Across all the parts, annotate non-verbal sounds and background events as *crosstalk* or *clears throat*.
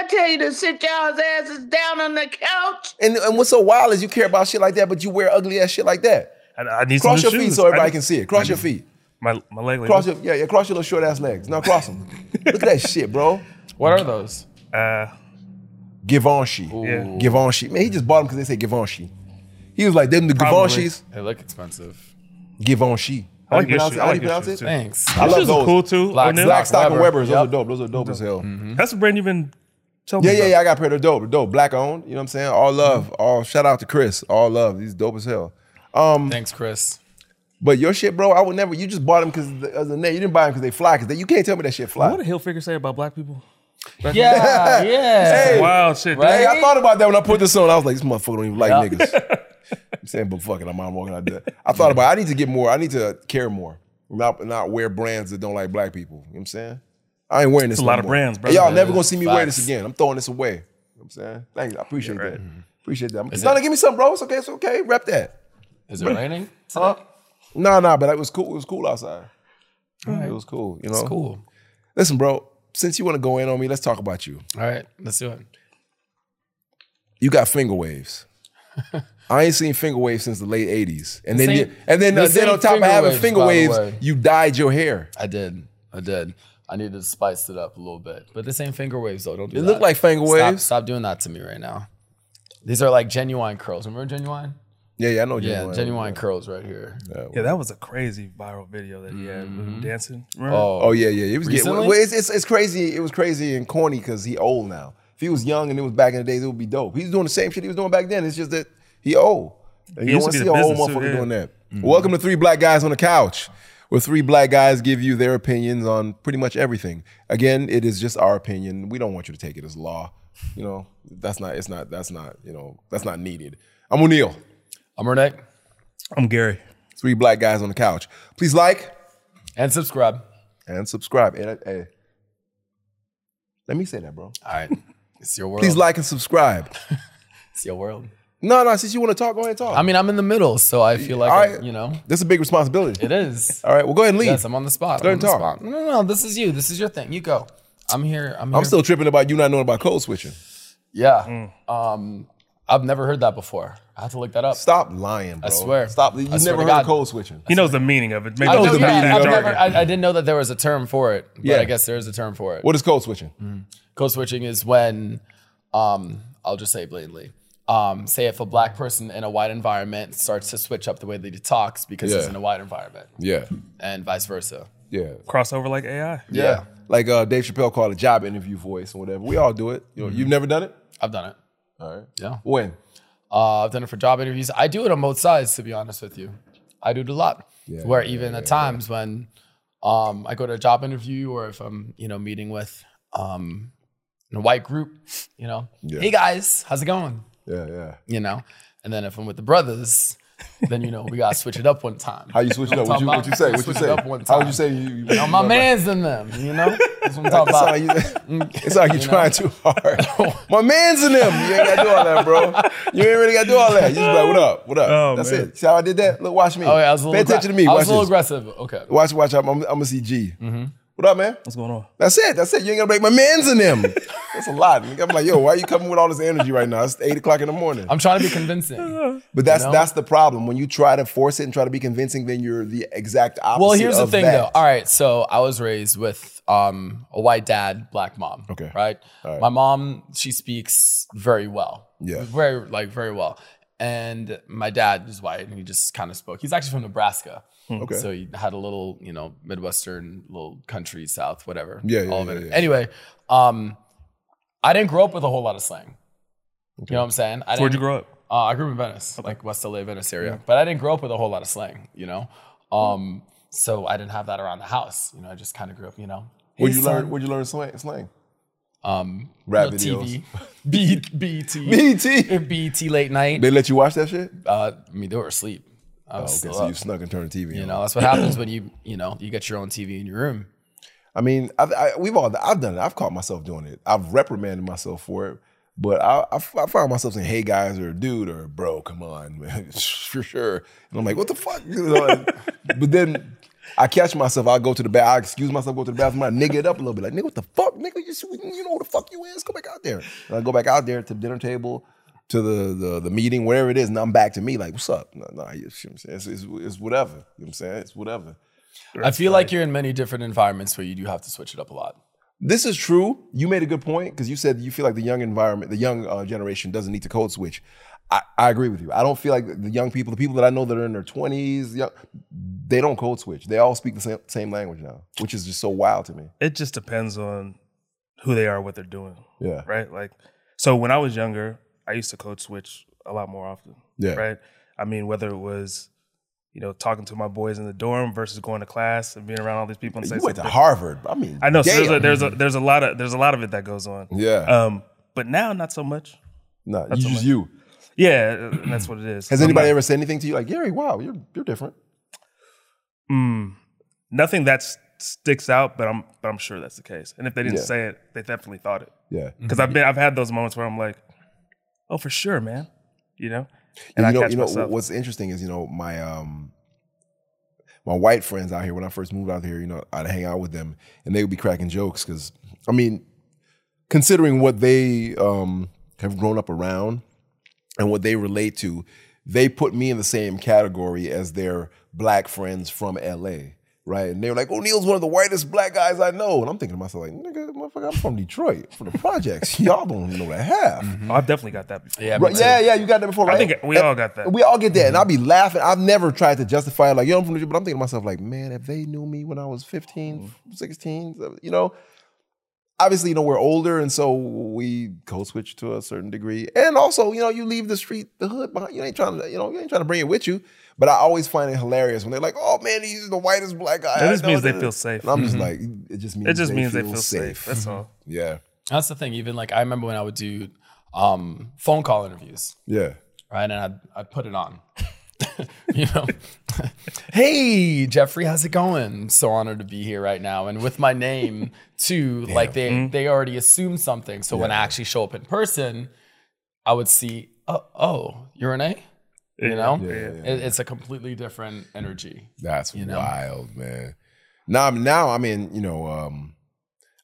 I tell you to sit y'all's asses down on the couch? And, and what's so wild is you care about shit like that, but you wear ugly ass shit like that. I, I need Cross some your new feet so everybody I- can see it. Cross I your feet. My my leg. like Cross your yeah, yeah. Cross your little short ass legs. Now cross them. Look at that shit, bro. What are those? Uh, Givenchy. Yeah. Givenchy. Man, he just bought them because they say Givenchy. He was like, them the Probably. Givenchy's. They look expensive. Givenchy. I How like you your pronounce shoes. it? I How like you your pronounce it? Thanks. I love Shoes are those. cool too. Black- O'Neil. Black Stock and Weber. Weber's. Those Yep. are dope. Those are dope as hell. That's the brand you've been telling Yeah, me yeah, yeah. I got a pair. They're dope. Dope. Black owned. You know what I'm saying? All love. All shout out to Chris. All love. He's dope as hell. Um, Thanks, Chris. but your shit, bro, I would never. You just bought them because of the name. You didn't buy them because they fly. Because you can't tell me that shit fly. What did Hilfiger say about black people? Yeah, yeah. Hey, Wild shit. Right? Hey, I thought about that when I put this on. I was like, this motherfucker don't even like Yeah. niggas. *laughs* I'm saying, but fucking, I'm out walking out there. I thought about. I need to get more. I need to care more. Not not wear brands that don't like black people. You know what I'm saying? I ain't wearing this. It's a no lot of more. brands, bro. And y'all Yeah, never gonna see me wear this again. I'm throwing this away. You know what I'm saying? Thank you. I appreciate right. that. Appreciate that. Is No, it- no, give me some, bro. It's okay. It's okay. Rep that. Is it raining? Huh? No, no, but it was cool. It was cool outside. It was cool. You know. It's cool. Listen, bro. Since you want to go in on me, let's talk about you. All right, let's do it. You got finger waves. *laughs* I ain't seen finger waves since the late '80s, and then same- you, and then the uh, then on top of having waves, finger by the waves, you dyed your hair. I did. I did. I needed to spice it up a little bit. But this ain't finger waves though. Don't do It that. look like finger Stop, waves. stop doing that to me right now. These are like genuine curls. Remember Ginuwine? Yeah, yeah, I know. Ginuwine. Yeah, Ginuwine. genuine curls right here. Yeah, that was a crazy viral video that he had with him mm-hmm. dancing. Remember? Oh, Oh yeah, yeah. It was getting, well, it's, it's it's crazy. It was crazy and corny because he old now. If he was young and it was back in the days, it would be dope. He's doing the same shit he was doing back then. It's just that he old. And He you don't want to to be see a whole business too, motherfucker yeah. doing that. Mm-hmm. Welcome to Three Black Guys on the Couch, where three black guys give you their opinions on pretty much everything. Again, it is just our opinion. We don't want you to take it as law. You know, that's not. It's not. That's not. You know, that's not needed. I'm O'Neil. I'm Rene. I'm Gary. Three black guys on the couch. Please like And subscribe. and subscribe. And, hey, let me say that, bro. All right. It's your world. Please like and subscribe. *laughs* It's your world. No, no. Since you want to talk, go ahead and talk. I mean, I'm in the middle, so I feel like All I- you know This is a big responsibility. it is. All right, well, go ahead and leave. Yes, I'm on the spot. Go I'm ahead on and the talk. spot. No, no, no. This is you. This is your thing. You go. I'm here. I'm here. I'm still tripping about you not knowing about code switching. Yeah. Um, I've never heard that before. I have to look that up. Stop lying, bro. I swear. Stop. You I swear never to heard God. of code switching. He knows the meaning of it. Maybe I, knows know, the yeah, meaning I've of it. never, I, I didn't know that there was a term for it, but Yeah. I guess there is a term for it. What is code switching? Code switching is when, um, I'll just say blatantly. Um, say if a black person in a white environment starts to switch up the way that he talks because he's Yeah. in a white environment, Yeah, and vice versa. yeah, crossover like AI. Yeah, Like uh, Dave Chappelle called a job interview voice or whatever. We all do it. You know, you've never done it. I've done it. All right. Yeah, When? uh, I've done it for job interviews. I do it on both sides, to be honest with you. I do it a lot. Yeah, Where even at times when um, I go to a job interview or if I'm, you know, meeting with um, a white group, you know, Yeah. hey guys, how's it going? Yeah, yeah. You know, and then if I'm with the brothers, then you know we gotta switch it up one time. How you switch it up? What you, what you say? What you say? up one How would you say you? you You know, my man's in them, you know. That's what I'm talking It's about. like you, it's like you're trying too hard. *laughs* My man's in them. You ain't got to do all that, bro. You ain't really got to do all that. You just be like, what up? What up? Oh, That's man. it. See how I did that? Look, watch me. Oh yeah, I was a little. Pay attention to me. I Watch was a little this. aggressive. Okay. Watch, watch. I'm, I'm, I'm gonna see G. Mm-hmm. What up, man? What's going on? That's it. That's it. You ain't gonna break my man's in them. That's a lot. I'm like, yo, why are you coming with all this energy right now? It's eight o'clock in the morning. I'm trying to be convincing. *laughs* but that's know? that's the problem. When you try to force it and try to be convincing, then you're the exact opposite. Well, here's the thing, that. though. All right, so I was raised with um, a white dad, black mom. Okay. Right? All right. My mom, she speaks very well. Yeah. Very like very well. And my dad is white, and he just kind of spoke. He's actually from Nebraska. Okay. So he had a little, you know, midwestern little country, south, whatever. Yeah, yeah, all of it. yeah. Anyway, um, I didn't grow up with a whole lot of slang. You know what I'm saying? I Where'd you grow up? uh, I grew up in Venice, like West LA, Venice area. But I didn't grow up with a whole lot of slang, you know? Um, so I didn't have that around the house. You know, I just kind of grew up, you know. Where'd hey, you learn? Where'd you learn slang? Um, Rap. TV. *laughs* B- BET. *laughs* BET. BET late night. They let you watch that shit? Uh, I mean, they were asleep. I Oh, okay, so up. you snuck and turned the TV. You on. know, that's what happens when you, you know, you get your own TV in your room. I mean, I, I, we've all I've done it. I've caught myself doing it. I've reprimanded myself for it, but I, I, I found myself saying, "Hey guys," or "Dude," or "Bro, come on, man, *laughs* for sure." And I'm like, "What the fuck?" You know, and- but then I catch myself. I go to the bath. I excuse myself. Go to the bathroom. I nigga it up a little bit. Like nigga, what the fuck, nigga? You, you know who the fuck you is? Go back out there. And I go back out there to the dinner table, to the the, the meeting, whatever it is, and I'm back to me. Like, what's up? No, no, you know what I'm saying? It's, it's, it's whatever. You know what I'm saying? It's whatever. I feel like you're in many different environments where you do have to switch it up a lot. This is true. You made a good point because you said you feel like the young environment, the young uh, generation doesn't need to code switch. I, I agree with you. I don't feel like the young people, the people that I know that are in their 20s, young, they don't code switch. They all speak the same, same language now, which is just so wild to me. It just depends on who they are, what they're doing. Yeah. Right. Like, so when I was younger, I used to code switch a lot more often. Yeah. Right. I mean, whether it was, you know, talking to my boys in the dorm versus going to class and being around all these people and You saying went to. Harvard. I mean, I know. So there's a, there's a there's a lot of there's a lot of it that goes on. yeah. Um, but now not so much. no, you that's just what- you. Yeah, that's what it is. Has I'm anybody not- ever said anything to you like, Gary, wow, you're, you're different? Mm, nothing that sticks out, but I'm but I'm sure that's the case. And if they didn't Yeah. say it, they definitely thought it. Yeah. Because I've been I've had those moments where I'm like, oh, for sure, man. You know, And you know, catch you know myself. what's interesting is you know my um my white friends out here when I first moved out here, you know, I'd hang out with them and they would be cracking jokes because I mean, considering what they um have grown up around and what they relate to, they put me in the same category as their black friends from LA. Right. And they were like, O'Neil's one of the whitest black guys I know. And I'm thinking to myself, like, nigga, motherfucker, I'm from Detroit, from the projects. *laughs* Y'all don't even know that half. Oh, I've definitely got that before. Yeah, Right, yeah, yeah, you got that before, I think we all got that. We all get that, and mm-hmm. I'll be laughing. I've never tried to justify it, like, yo, I'm from New York, but I'm thinking to myself, like, man, if they knew me when I was 15, 16, you know, obviously, you know, we're older, and so we code switch to a certain degree. And also, you know, you leave the street, the hood behind. You ain't trying to, you know, you ain't trying to bring it with you. But I always find it hilarious when they're like, oh man, he's the whitest black guy. That I just means they feel safe. And I'm just like, it just means It just they means feel they feel safe. That's all. *laughs* Yeah, That's the thing. Even like I remember when I would do um, phone call interviews, yeah. right? And I'd, I'd put it on. *laughs* you know, *laughs* hey Jeffrey, how's it going? So honored to be here right now, and with my name too. Like they Mm-hmm. they already assumed something. So when I actually show up in person, I would see, oh, oh you're an A. You know, yeah, It- it's a completely different energy. That's You know? wild, man. Now, now, I mean, you know, um,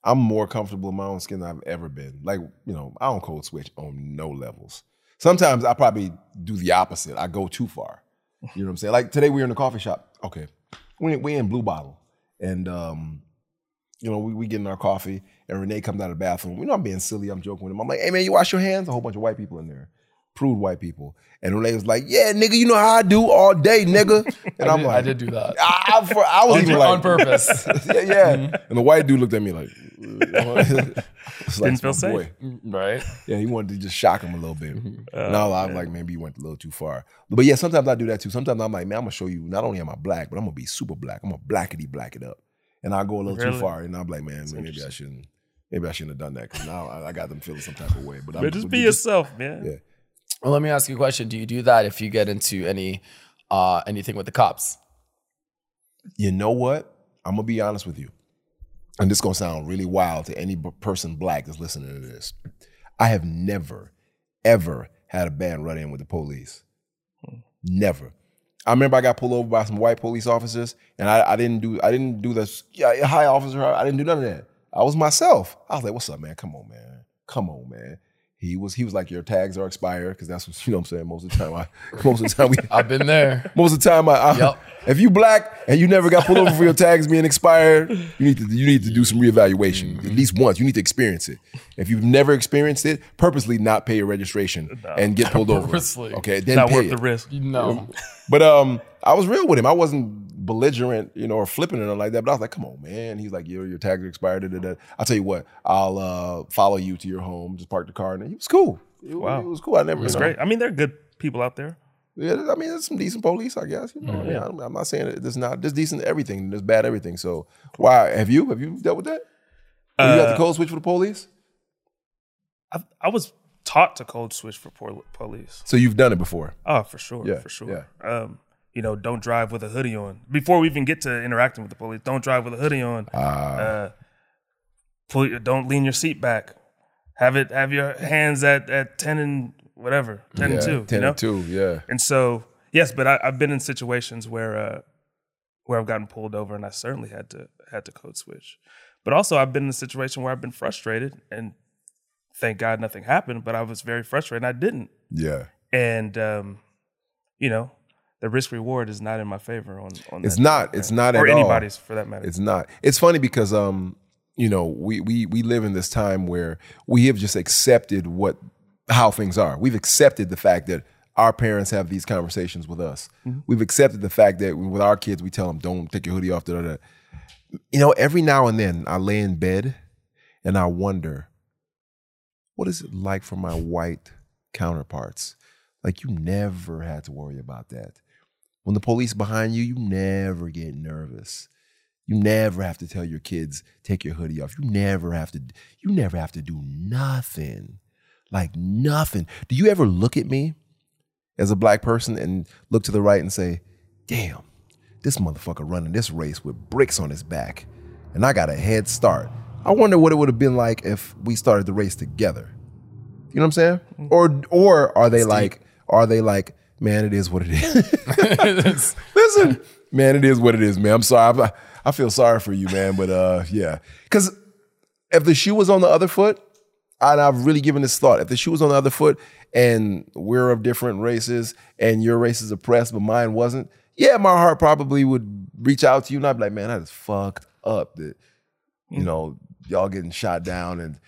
I'm more comfortable in my own skin than I've ever been. Like, you know, I don't code switch on no levels. Sometimes I probably do the opposite. I go too far. You know what I'm saying? Like today we were in the coffee shop. Okay, we we in Blue Bottle, and um, you know, we we getting our coffee, and Rene comes out of the bathroom. You know, I'm being silly. I'm joking with him. I'm like, hey man, you wash your hands. A whole bunch of white people in there, prude white people. And Rene was like, yeah, nigga, you know how I do all day, nigga. *laughs* And I I'm did, like, I did do that I, I, for, I was on, even like on purpose. *laughs* yeah, yeah. Mm-hmm. And the white dude looked at me like, *laughs* it's like Didn't feel my safe. boy. right? Yeah, he wanted to just shock him a little bit. Mm-hmm. Oh, no, I'm like, maybe he went a little too far. But yeah, sometimes I do that too. Sometimes I'm like, man, I'm gonna show you. Not only am I black, but I'm gonna be super black. I'm gonna blackety black it up, and I go a little too far, and I'm like, man, maybe I shouldn't. Maybe I shouldn't have done that because now I, I got them feeling some type of way. But, I'm just but be you yourself, man. Yeah. Well, let me ask you a question. Do you do that if you get into any uh, anything with the cops? you know what? I'm gonna be honest with you, and this gonna sound really wild to any b- person black that's listening to this. I have never, ever had a band run in with the police. Never. I remember I got pulled over by some white police officers, and I, I didn't do I didn't do this. Yeah, officer. I didn't do none of that. I was myself. I was like, "What's up, man? Come on, man. Come on, man." He was he was like, "Your tags are expired," because that's what *laughs* you know. what I'm saying most of the time. I most of the time we *laughs* I've been there. most of the time, I, I Yep. if you black and you never got pulled over for your tags being expired, you need to you need to do some reevaluation at least once. You need to experience it. If you've never experienced it, purposely not pay your registration *laughs* and get pulled over. Purposely. Okay, then Not pay worth it. the risk. No. But um, I was real with him. I wasn't belligerent, you know, or flipping or nothing like that. But I was like, "Come on, man." He's like, "Your your tags are expired." Da, da, da. I'll tell you what. I'll uh, follow you to your home. Just park the car, and he was cool. It, Wow. it was cool. I never. It's great. I mean, there are good people out there. yeah, I mean, there's some decent police, I guess. You know, Mm-hmm. yeah, I'm, I'm not saying that there's not there's decent everything, there's bad everything. So why have you have you dealt with that? Have you got the Uh, code switch for the police? I, I was taught to code switch for police. So you've done it before. Oh, for sure, Yeah, for sure. Um, you know, don't drive with a hoodie on. Before we even get to interacting with the police, don't drive with a hoodie on. Ah. Uh, pull, don't lean your seat back. Have it. Have your hands at at ten and whatever, ten and two. ten you know? and two. Yeah, And so, yes, but I, I've been in situations where uh, where I've gotten pulled over, and I certainly had to had to code switch. But also, I've been in a situation where I've been frustrated, and thank God nothing happened. But I was very frustrated, and I didn't. Yeah. And um, you know, the risk reward is not in my favor on on It's not. It's not or at all. anybody's for that matter. It's not. It's funny because um, you know, we we we live in this time where we have just accepted what how things are. We've accepted the fact that our parents have these conversations with us. We've accepted the fact that with our kids, we tell them, "Don't take your hoodie off." Da, da, da. You know, every now and then, I lay in bed and I wonder, what is it like for my white counterparts? Like you never had to worry about that. When the police behind you, you never get nervous. You never have to tell your kids take your hoodie off. You never have to. You never have to do nothing, like nothing. Do you ever look at me as a black person and look to the right and say, "Damn, this motherfucker running this race with bricks on his back, and I got a head start." I wonder what it would have been like if we started the race together. You know what I'm saying? Mm. Or or are they like are they like, man, it is what it is. *laughs* *laughs* Listen, man, it is what it is, man. I'm sorry. I, I feel sorry for you, man. But uh, yeah, because if the shoe was on the other foot, and I've really given this thought, if the shoe was on the other foot and we're of different races and your race is oppressed, but mine wasn't, yeah, my heart probably would reach out to you and I'd be like, man, that is fucked up. That you know, y'all getting shot down and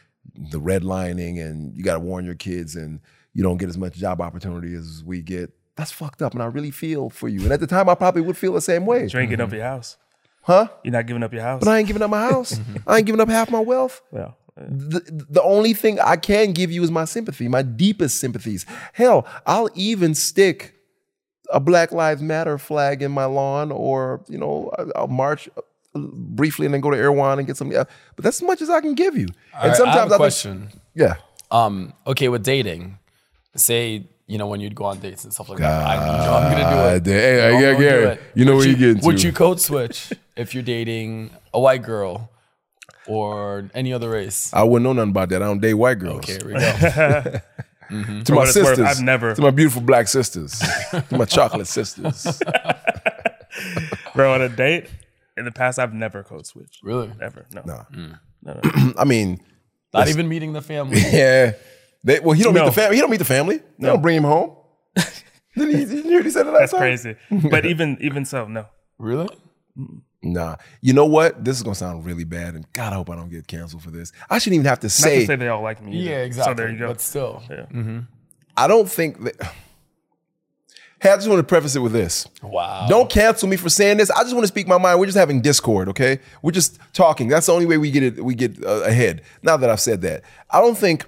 the redlining and you got to warn your kids and you don't get as much job opportunity as we get. That's fucked up, and I really feel for you. And at the time, I probably would feel the same way, you ain't giving up your house. huh? You're not giving up your house. But I ain't giving up my house. *laughs* I ain't giving up half my wealth. well, uh, The, the only thing I can give you is my sympathy, my deepest sympathies. Hell, I'll even stick a Black Lives Matter flag in my lawn, or you know, I- I'll march uh, briefly and then go to Erewhon and get some. Yeah, but that's as much as I can give you. And sometimes I have a think- question. yeah. Um, okay, with dating, say you know when you'd go on dates and stuff like that. I, you know, I'm gonna do it. God, hey, hey, I'm yeah, gonna do it. you know Would where you're getting Would to. you code switch *laughs* if you're dating a white girl or any other race? I wouldn't know nothing about that. I don't date white girls. Okay, here we go. *laughs* Mm-hmm. To my what it's worth, sisters, I've never- To my beautiful black sisters, to my chocolate sisters. *laughs* bro, on a date in the past, I've never code switched. really? Ever. No. Nah. No, no. *clears throat* I mean, Not even meeting the family. yeah. They, well, he don't meet the family. He don't meet the family. They don't bring him home. *laughs* Didn't he, didn't you hear what he said it last That's time? crazy. But even even so, no. Really? Nah. You know what? This is gonna sound really bad, and God, I hope I don't get canceled for this. I shouldn't even have to Not say. to say they all like me. either. Yeah, exactly. So there you go. But still, Yeah. I don't think that. *sighs* Hey, I just want to preface it with this. wow. Don't cancel me for saying this. I just want to speak my mind. We're just having discord, okay? We're just talking. That's the only way we get it. We get uh, ahead. Now that I've said that, I don't think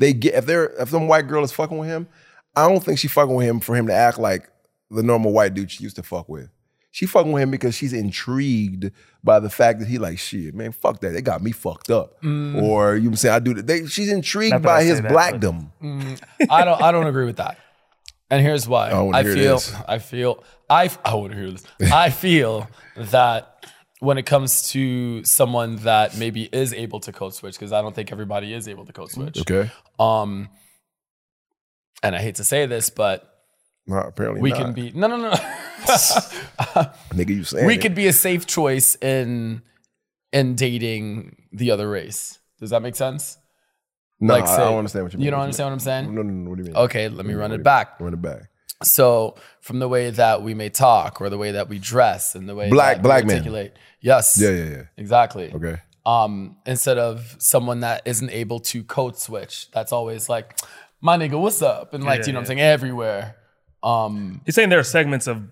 they get if they're if some white girl is fucking with him. I don't think she fucking with him for him to act like the normal white dude she used to fuck with. She fucking with him because she's intrigued by the fact that he like shit, man. Fuck that. They got me fucked up. Mm. Or you know saying I do that. They, she's intrigued I by his that, but- blackdom. Mm, I don't. I don't agree with that. And here's why. *laughs* I I feel. this. I feel. I. I want to hear this. I feel that when it comes to someone that maybe is able to code switch, because I don't think everybody is able to code switch. Okay. Um. And I hate to say this, but No, apparently we not. can be no, no, no. *laughs* nigga. You saying we it. could be a safe choice in in dating the other race. Does that make sense? No, like, I, I don't understand what you mean. You don't understand what I'm saying? No, no, no. What do you mean? Okay, let me run it you- back. Run it back. So from the way that we may talk, or the way that we dress, and the way Black- that black men. articulate, yes, Yeah, yeah, yeah. exactly. Okay. Um, instead of someone that isn't able to code switch, that's always like, my nigga, what's up? And like, Yeah, you know what I'm saying, everywhere. Um, He's saying there are segments of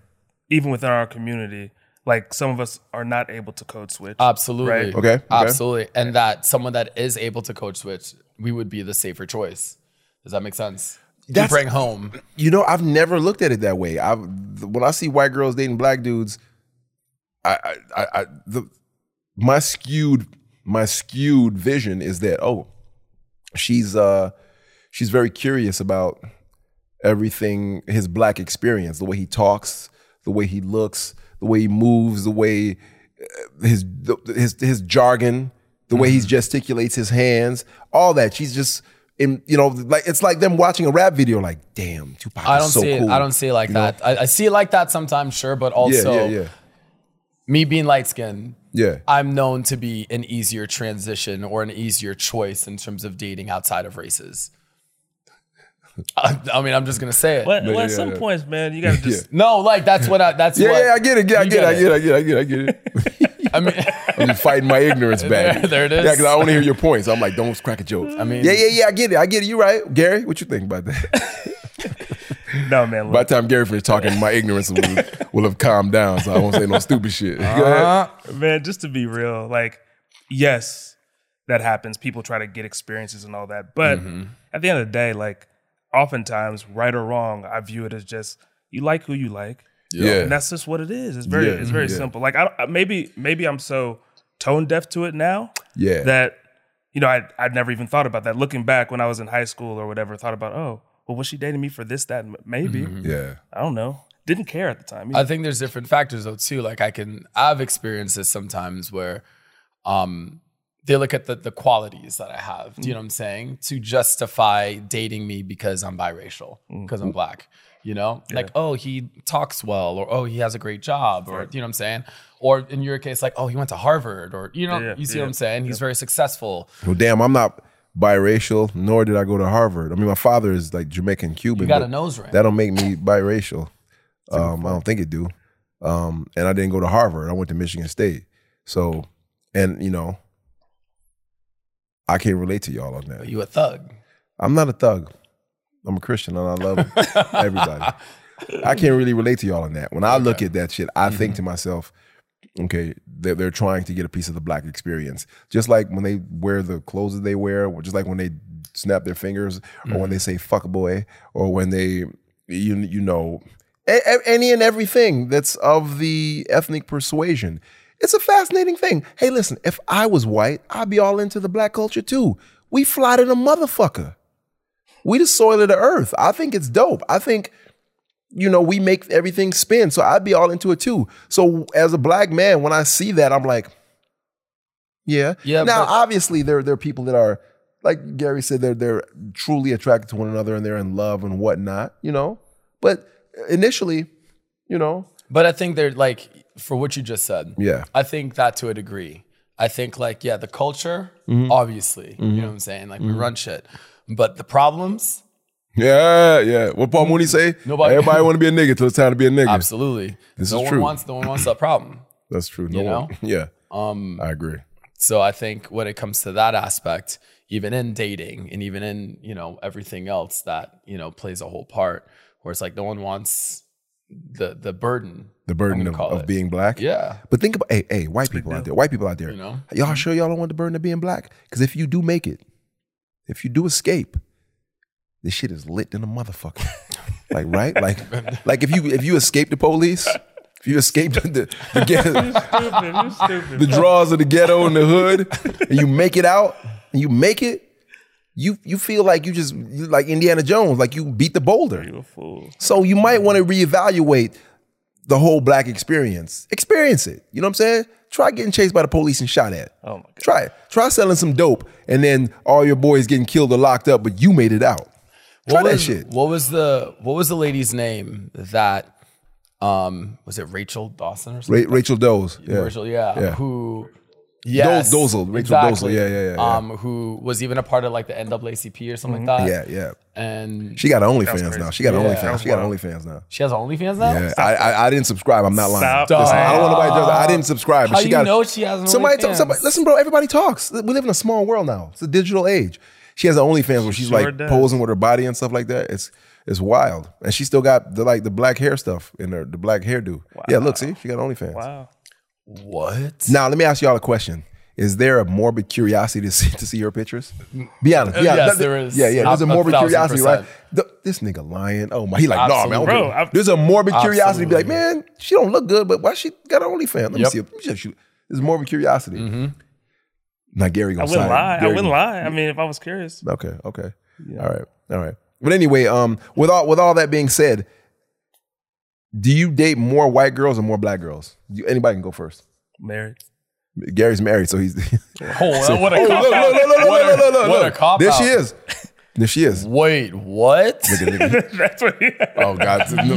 even within our community, like some of us are not able to code switch. absolutely. Right. Okay, okay. Absolutely. And that someone that is able to code switch, we would be the safer choice. Does that make sense? That's- bring home. You know, I've never looked at it that way. I've when I see white girls dating black dudes, I, I, I, I the my skewed my skewed vision is that oh, she's uh she's very curious about everything his black experience, the way he talks, the way he looks, the way he moves, the way uh, his the, his his jargon, the way he gesticulates his hands, all that. She's just in you know like it's like them watching a rap video. Like, damn, Tupac I don't so see cool. I don't see it like You that. I, I see it like that sometimes, sure, but also yeah, yeah. yeah. me being light skinned, Yeah. I'm known to be an easier transition or an easier choice in terms of dating outside of races. *laughs* I, I mean, I'm just gonna say it. But, well, yeah, at some yeah. points, man, you gotta *laughs* just No, like that's what I. That's Yeah, what, yeah, I get it. Yeah, I You get it. I get get it. I get it. I get it. I get it. *laughs* *laughs* I mean, I'm fighting my ignorance *laughs* back. There- there it is. Yeah, because I want to hear your points. I'm like, don't crack a joke. I mean, yeah, yeah, yeah. I get it. I get it. You right, Gary. What you think about that? *laughs* no, man. By the time Gary finished talking, my ignorance will, will have calmed down, so I won't say no stupid shit. Go ahead. man, just to be real, like, yes, that happens. People try to get experiences and all that, but Mm-hmm. at the end of the day, like, oftentimes, right or wrong, I view it as just you like who you like. Yeah. and that's just what it is. It's very, Yeah, it's very yeah. simple. Like, I I- maybe, maybe I'm so tone deaf to it now Yeah. that you know I I'd never even thought about that. Looking back when I was in high school or whatever, thought about oh, well, was she dating me for this, that, and maybe yeah. I don't know. Didn't care at the time. I think there's different factors though too. Like I can, I've experienced this sometimes where, um, they look at the the qualities that I have. Do you know what I'm saying? To justify dating me because I'm biracial, because I'm black. You know, like oh he talks well, or oh he has a great job, or you know what I'm saying. Or in your case, like oh he went to Harvard, or you know Yeah, you see yeah, what I'm saying. He's very successful. Well, damn, I'm not biracial, nor did I go to Harvard. I mean, my father is like Jamaican Cuban. You got a nose ring. That don't make me biracial. Um, I don't think it do. Um, and I didn't go to Harvard. I went to Michigan State. So, and you know, I can't relate to y'all on that. you a thug. I'm not a thug. I'm a Christian and I love *laughs* everybody. I can't really relate to y'all on that. When I look at that shit, I think mm-hmm. to myself, okay, they're, they're trying to get a piece of the black experience. Just like when they wear the clothes that they wear, or just like when they snap their fingers, or when they mm-hmm. say fuck a boy, or when they, you, you know, any and everything that's of the ethnic persuasion. It's a fascinating thing. Hey, listen, if I was white, I'd be all into the black culture too. We fly to the motherfucker. We the soil of the earth. I think it's dope. I think, you know, we make everything spin. So I'd be all into it too. So as a black man, when I see that, I'm like, yeah. Yeah, Now, but- obviously, there, there are people that are, like Gary said, they're they're truly attracted to one another and they're in love and whatnot, you know. But initially, you know, But I think they're like for what you just said. yeah. I think that to a degree. I think like yeah, the culture, Mm-hmm. obviously, you know what I'm saying. Like we run shit, but the problems, Yeah, yeah. What Paul Mooney say? Nobody- Everybody want to be a nigga till it's time to be a nigga. absolutely. This no is one true. wants. No one wants that problem. That's true. No You one- Yeah. Um, I agree. so I think when it comes to that aspect, even in dating and even in you know everything else that you know plays a whole part, where it's like no one wants the the burden. The burden of, of being black. Yeah, But think about, hey, hey, white people out there, white people out there. You know? y'all sure y'all don't want the burden of being black? Because if you do make it, if you do escape, this shit is lit in a motherfucker. *laughs* like right, like, like if you if you escape the police, if you escape the the, the, ghetto, stupid. You're stupid. the draws of the ghetto and the hood, and you make it out, and you make it, you you feel like you just like Indiana Jones, like you beat the boulder. You a fool. So you might want to reevaluate the whole black experience. Experience it. You know what I'm saying? Try getting chased by the police and shot at. Oh my god. Try it. Try selling some dope and then all your boys getting killed or locked up, but you made it out. Try what that was, shit. What was the what was the lady's name that um was it Rachel Dawson or something? Ra- Rachel Doze. Yeah. Rachel, yeah, Yeah. who yes, Dolezal, Rachel Dolezal, yeah, yeah, yeah, yeah. Um, who was even a part of like the NAACP or something like that. Yeah, yeah. and She got OnlyFans now. She got Yeah. OnlyFans. She got OnlyFans now. she has OnlyFans now. Yeah, I, I I didn't subscribe. I'm not lying. Stop. Listen, I don't want nobody to judge. I didn't subscribe. But How she you got, know she has somebody, OnlyFans? somebody. Listen, bro. Everybody talks. We live in a small world now. It's a digital age. She has an OnlyFans where she's Sure like does. posing with her body and stuff like that. It's it's wild, and she still got the like the black hair stuff in her, the black hairdo. Yeah, look, see, she got OnlyFans. Wow. What? Now let me ask y'all a question. Is there a morbid curiosity to *laughs* see to see her pictures? Be honest. Be honest. Yes, there is. Yeah, yeah. There's a A- a morbid thousand curiosity, right? The- this nigga lying. Oh my, he like, nah, man. Bro, give a- I'm- There's a morbid curiosity be like, man, she don't look good, but why she got her OnlyFans? Let me Yep. see. Let me just shoot. There's morbid curiosity. Now Gary I gonna wouldn't side- lie. I wouldn't gonna- lie. I mean, if I was curious. Okay, okay. All right, all right. But anyway, um, with all with all that being said, do you date more white girls or more black girls? You, anybody can go first. Married. Gary's married, so he's. Oh, what a *laughs* Oh, cop look, out. look, look, look, What a- look, look, look, what a look. cop There she is. There she is. Wait, what? That's what. He, Oh God. No.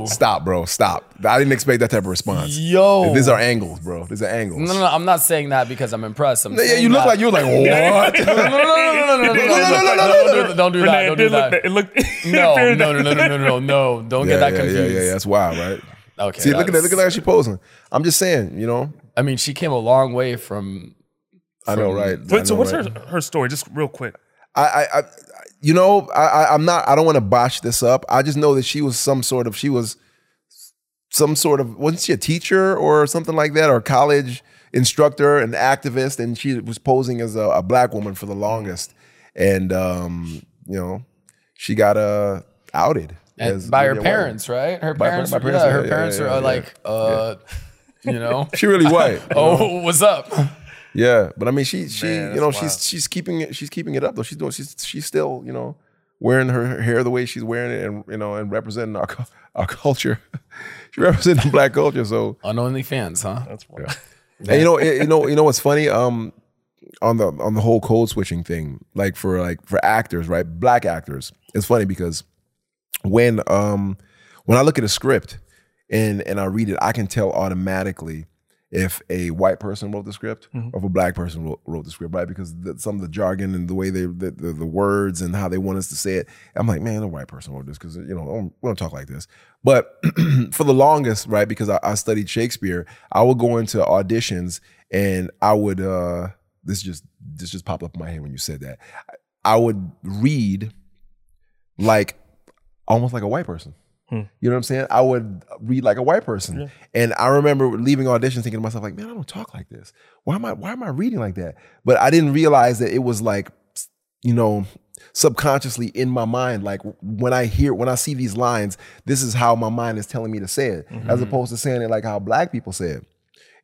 Yo, Stop, bro. Stop. I didn't expect that type of response. yo. These are angles, bro. These are angles. no, no, no, I'm not saying that because I'm impressed. I'm Yeah, you look that- like you were like what? No, no, no, no, no, no, no, no, no, no, no, no, no, don't do that. Don't do that. It looked. No, no, no, no, no, no, no, no. Don't yeah, get that yeah, confused. yeah, yeah, That's wild, right? Okay. See, look at that. Look at how she posing. I'm just saying, you know. I mean, she came a long way from. I know, right? Wait, so what's her her story? Just real quick. I, I, you know, I, I'm not. I don't want to botch this up. I just know that she was some sort of. She was some sort of. Wasn't she a teacher or something like that, or college instructor, an activist, and she was posing as a, a black woman for the longest, and um, you know, she got uh outed as by her being a white woman. parents, right? Her By- parents, by parents, yeah, her yeah, parents yeah, are like, uh, you know, *laughs* She really white. *laughs* oh, what's up? Yeah, but I mean, she she Man, you know that's she's wild. she's keeping it she's keeping it up though. She's doing she's she's still you know wearing her hair the way she's wearing it and you know and representing our our culture. *laughs* she representing black culture. So On OnlyFans, huh? That's wild. and you know it- you know you know what's funny um on the on the whole code switching thing like for like for actors right black actors it's funny because when um when I look at a script and and I read it I can tell automatically if a white person wrote the script or if a black person wrote, wrote the script, right? Because the, some of the jargon and the way they the, the, the words and how they want us to say it, I'm like, man, a white person wrote this because you know I don't- we don't talk like this. But *clears throat* for the longest, right? Because I, I studied Shakespeare, I would go into auditions and I would uh this just this just popped up in my head when you said that. I would read like almost like a white person. Hmm. You know what I'm saying? I would read like a white person. And I remember leaving auditions thinking to myself, like, man, I don't talk like this. Why am I why am I reading like that? But I didn't realize that it was like, you know, subconsciously in my mind. Like when I hear when I see these lines, this is how my mind is telling me to say it, as mm-hmm. opposed to saying it like how black people say it.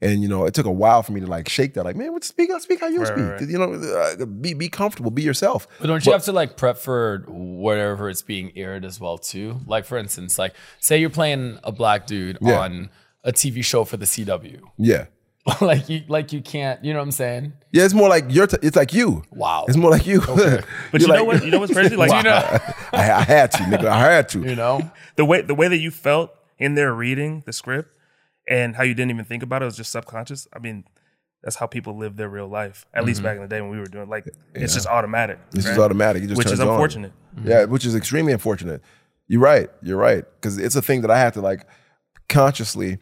And you know, it took a while for me to like shake that. Like, man, what speak speak how you speak. right. You know, uh, be be comfortable, be yourself. But don't you have to like prep for whatever it's being aired as well too? Like for instance, like say you're playing a black dude Yeah. on a TV show for the CW. Yeah. *laughs* like you like you can't, you know what I'm saying? Yeah, it's more like you're. T- it's like you. Wow. It's more like you. *laughs* But You're you know what? You know what's crazy? Like *laughs* You know, I, I had to, nigga. I had to. you know? the way the way that you felt in there reading the script and how you didn't even think about it, it was just subconscious. I mean, that's how people live their real life. At least mm-hmm. back in the day when we were doing like it's just automatic. It's right? just automatic. It just which is unfortunate. Yeah, which is extremely unfortunate. You're right. You're right. Because it's a thing that I had to like consciously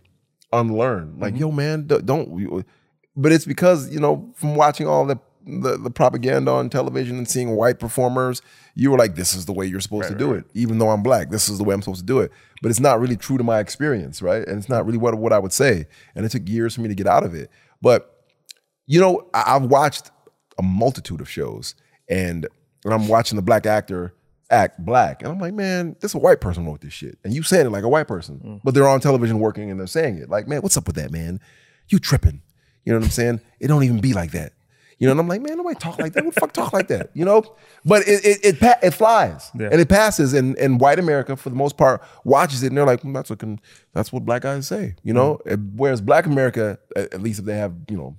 unlearn. Like, mm-hmm. yo, man, don't. don't but it's because you know from watching all the, the the propaganda on television and seeing white performers, you were like, this is the way you're supposed to do it. Even though I'm black, this is the way I'm supposed to do it. But it's not really true to my experience, right? And it's not really what what I would say. And it took years for me to get out of it. But you know, I, I've watched a multitude of shows, and and I'm watching the black actor act black, and I'm like, man, this a white person wrote this shit, and you saying it like a white person, mm. but they're on television working and they're saying it like, man, what's up with that, man? You tripping? You know what I'm saying? It don't even be like that. You know, and I'm like, man, nobody talk like that. Who the fuck talk like that? You know, but it it it, pa- it flies Yeah. and it passes, and and white America for the most part watches it, and they're like, "Hmm, that's what can, that's what black guys say, you know. And Whereas black America, at, at least if they have, you know,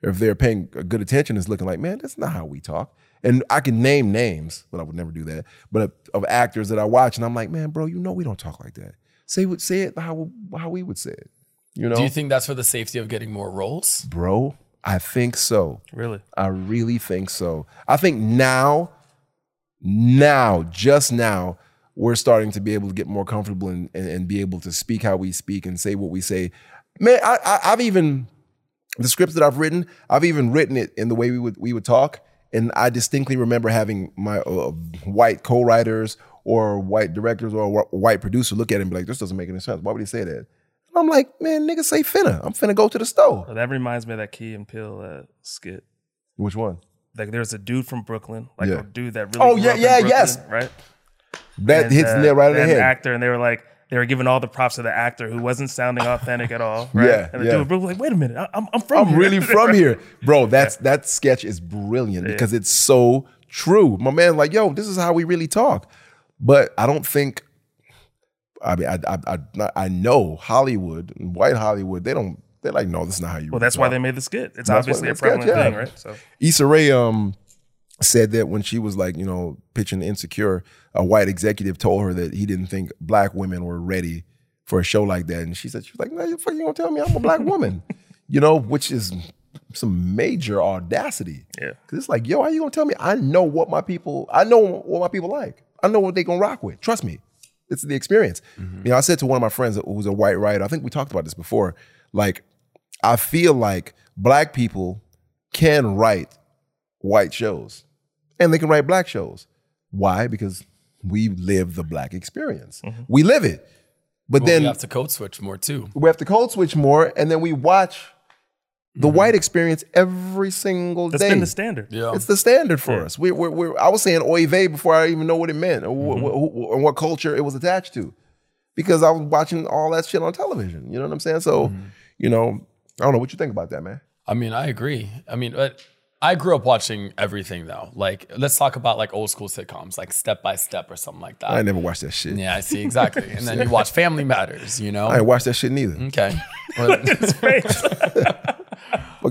if they're paying good attention, is looking like, man, that's not how we talk. And I can name names, but I would never do that. But of, of actors that I watch, and I'm like, man, bro, you know we don't talk like that. Say what, say it how how we would say it. You know, Do you think that's for the safety of getting more roles? bro? I think so. Really. I really think so. I think now, now, just now, we're starting to be able to get more comfortable and, and, and be able to speak how we speak and say what we say. Man, I, I, I've even the scripts that I've written, I've even written it in the way we would we would talk, and I distinctly remember having my uh, white co-writers or white directors or wh- white producer look at it and be like, "This doesn't make any sense. Why would he say that?" And I'm like, "Man, nigga, say finna. I'm finna go to the store." Well, that reminds me of that Key and Peele uh, skit. Which one? Like there's a dude from Brooklyn, like Yeah. a dude that really Oh, yeah, yeah, Brooklyn, yes. right. That And, hits uh, nail right in the head. Actor, and they were like, they were giving all the props to the actor who wasn't sounding authentic at all. *laughs* Right? Yeah, and the yeah. dude was like, wait a minute, I'm, I'm from. I'm here." really from *laughs* here, bro. That's that sketch is brilliant because it's so true. My man, like, yo, this is how we really talk. But I don't think. I mean, I I I, I know Hollywood, white Hollywood. They don't. They're like, no, this is not how you. Well, that's why they made the skit. It's obviously a made the sketch, prevalent yeah. thing, right? So Issa Rae, um, said that when she was like, you know, pitching Insecure, a white executive told her that he didn't think black women were ready for a show like that. And she said, she was like, no, you fucking gonna tell me I'm a black *laughs* woman, you know, which is some major audacity. Yeah. Cause it's like, yo, how you gonna tell me? I know what my people, I know what my people like. I know what they gonna rock with. Trust me. It's the experience. Mm-hmm. You know, I said to one of my friends who's a white writer, I think we talked about this before. Like, I feel like black people can write white shows and they can write black shows. Why? Because we live the black experience. Mm-hmm. We live it. But Well, then we have to code switch more too. we have to code switch more, and then we watch the mm-hmm. white experience every single That's day. That's been the standard. Yeah. It's the standard for us. We, we're, we're, I was saying oy vey before I even know what it meant or wh- wh- wh- and what culture it was attached to, because I was watching all that shit on television. You know what I'm saying? So, mm-hmm. you know, I don't know what you think about that, man. I mean, I agree. I mean, but I grew up watching everything though. Like, let's talk about like old school sitcoms, like Step by Step or something like that. I never watched that shit. yeah, I see exactly. And then you *laughs* watch Family Matters. You know. I ain't watched that shit neither. Okay. *laughs* Well, *laughs*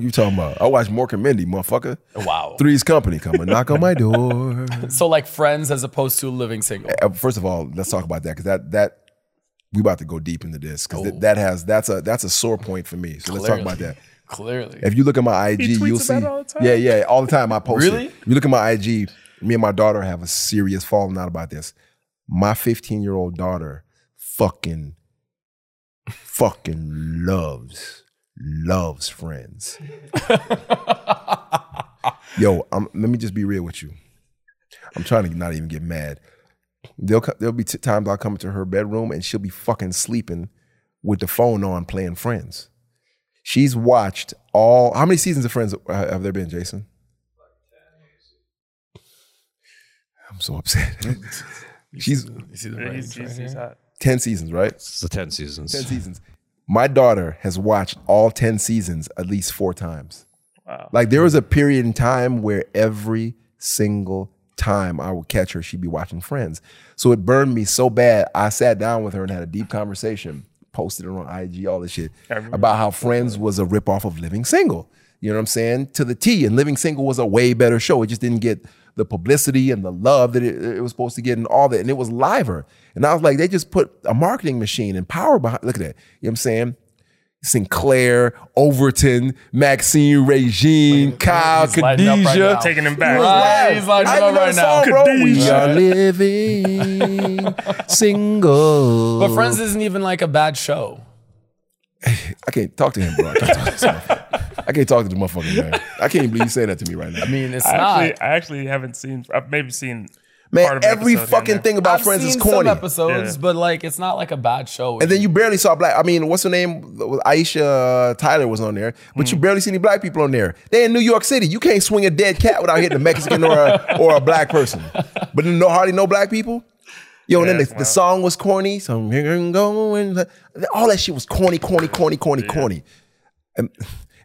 What you talking about? I watched Mork and Mindy, motherfucker. wow. Three's Company, come and knock on my door. *laughs* So like Friends as opposed to Living Single. Uh, First of all, let's talk about that because that that we about to go deep into this because Oh. that has that's a that's a sore point for me. So let's talk about that. Clearly. If you look at my IG, He you'll see. all the time? Yeah, yeah, all the time I post Really? it. If you look at my IG, me and my daughter have a serious falling out about this. My 15 year old daughter fucking fucking loves loves friends. *laughs* Yo, I'm, let me just be real with you. I'm trying to not even get mad. There'll there'll be t- times I'll come into her bedroom and she'll be fucking sleeping with the phone on playing Friends. She's watched all. How many seasons of Friends have there been, Jason? I'm so upset. *laughs* She's You see the Yeah, brains he's, right he's, here? he's hot. ten seasons, right? It's the 10 seasons. Ten seasons. My daughter has watched all ten seasons at least four times. Wow. Like there was a period in time where every single time I would catch her, she'd be watching Friends. So it burned me so bad. I sat down with her and had a deep conversation, posted it on IG, all this shit, about how Friends was a ripoff of Living Single. You know what I'm saying? To the T. And Living Single was a way better show. It just didn't get the publicity and the love that it, it was supposed to get and all that. And it was liver. And I was like, they just put a marketing machine and power behind. Look at that. You know what I'm saying? Synclaire, Overton, Maxine, Regine, Kyle, he's lighting up right Khadijah. now. Taking him back. Right, he's lighting I it even up know right the now. song, bro. We Khadijah. are living *laughs* single. But Friends isn't even like a bad show. *sighs* I can't talk to him, bro. *laughs* I can't talk to this motherfucker. I can't talk to the motherfucker, man. I can't even believe you saying that to me right now. I mean, it's I not. actually, I actually haven't seen. I've maybe seen. part man, of every episode fucking thing about I've Friends seen is corny. some episodes, Yeah. but like it's not like a bad show. And then you barely saw black. I mean, what's her name? Aisha Tyler was on there, but Mm. you barely see any black people on there. They in New York City. You can't swing a dead cat without hitting a Mexican or a, or a black person. But then no hardly no black people. Yo, and Yeah, then the, the song was corny. So here I'm going. All that shit was corny, corny, corny, corny, corny. And,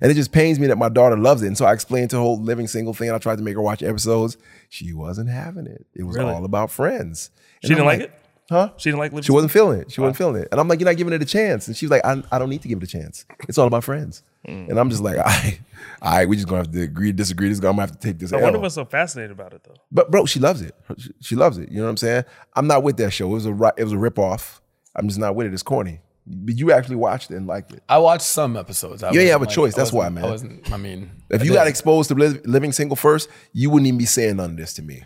and it just pains me that my daughter loves it. And so I explained to her whole living single thing. I tried to make her watch episodes. She wasn't having it. It was Really? all about friends. And She didn't like it. Huh? She didn't like Living She wasn't feeling it. She wasn't feeling it. And I'm like, you're not giving it a chance. And she was like, I, I don't need to give it a chance. It's all about friends. Mm. And I'm just like, *laughs* all right, all right, we just gonna have to agree, to disagree. This is gonna I'm gonna have to take this. I wonder L. what's so fascinating about it though. But bro, she loves it. She, she loves it. You know what I'm saying? I'm not with that show. It was a ri- it was a rip off. I'm just not with it. It's corny. But you actually watched it and liked it. I watched some episodes. I You ain't wasn't have a like- choice. That's why, man. I wasn't. I mean, If I you did. got exposed to living single first, you wouldn't even be saying none of this to me.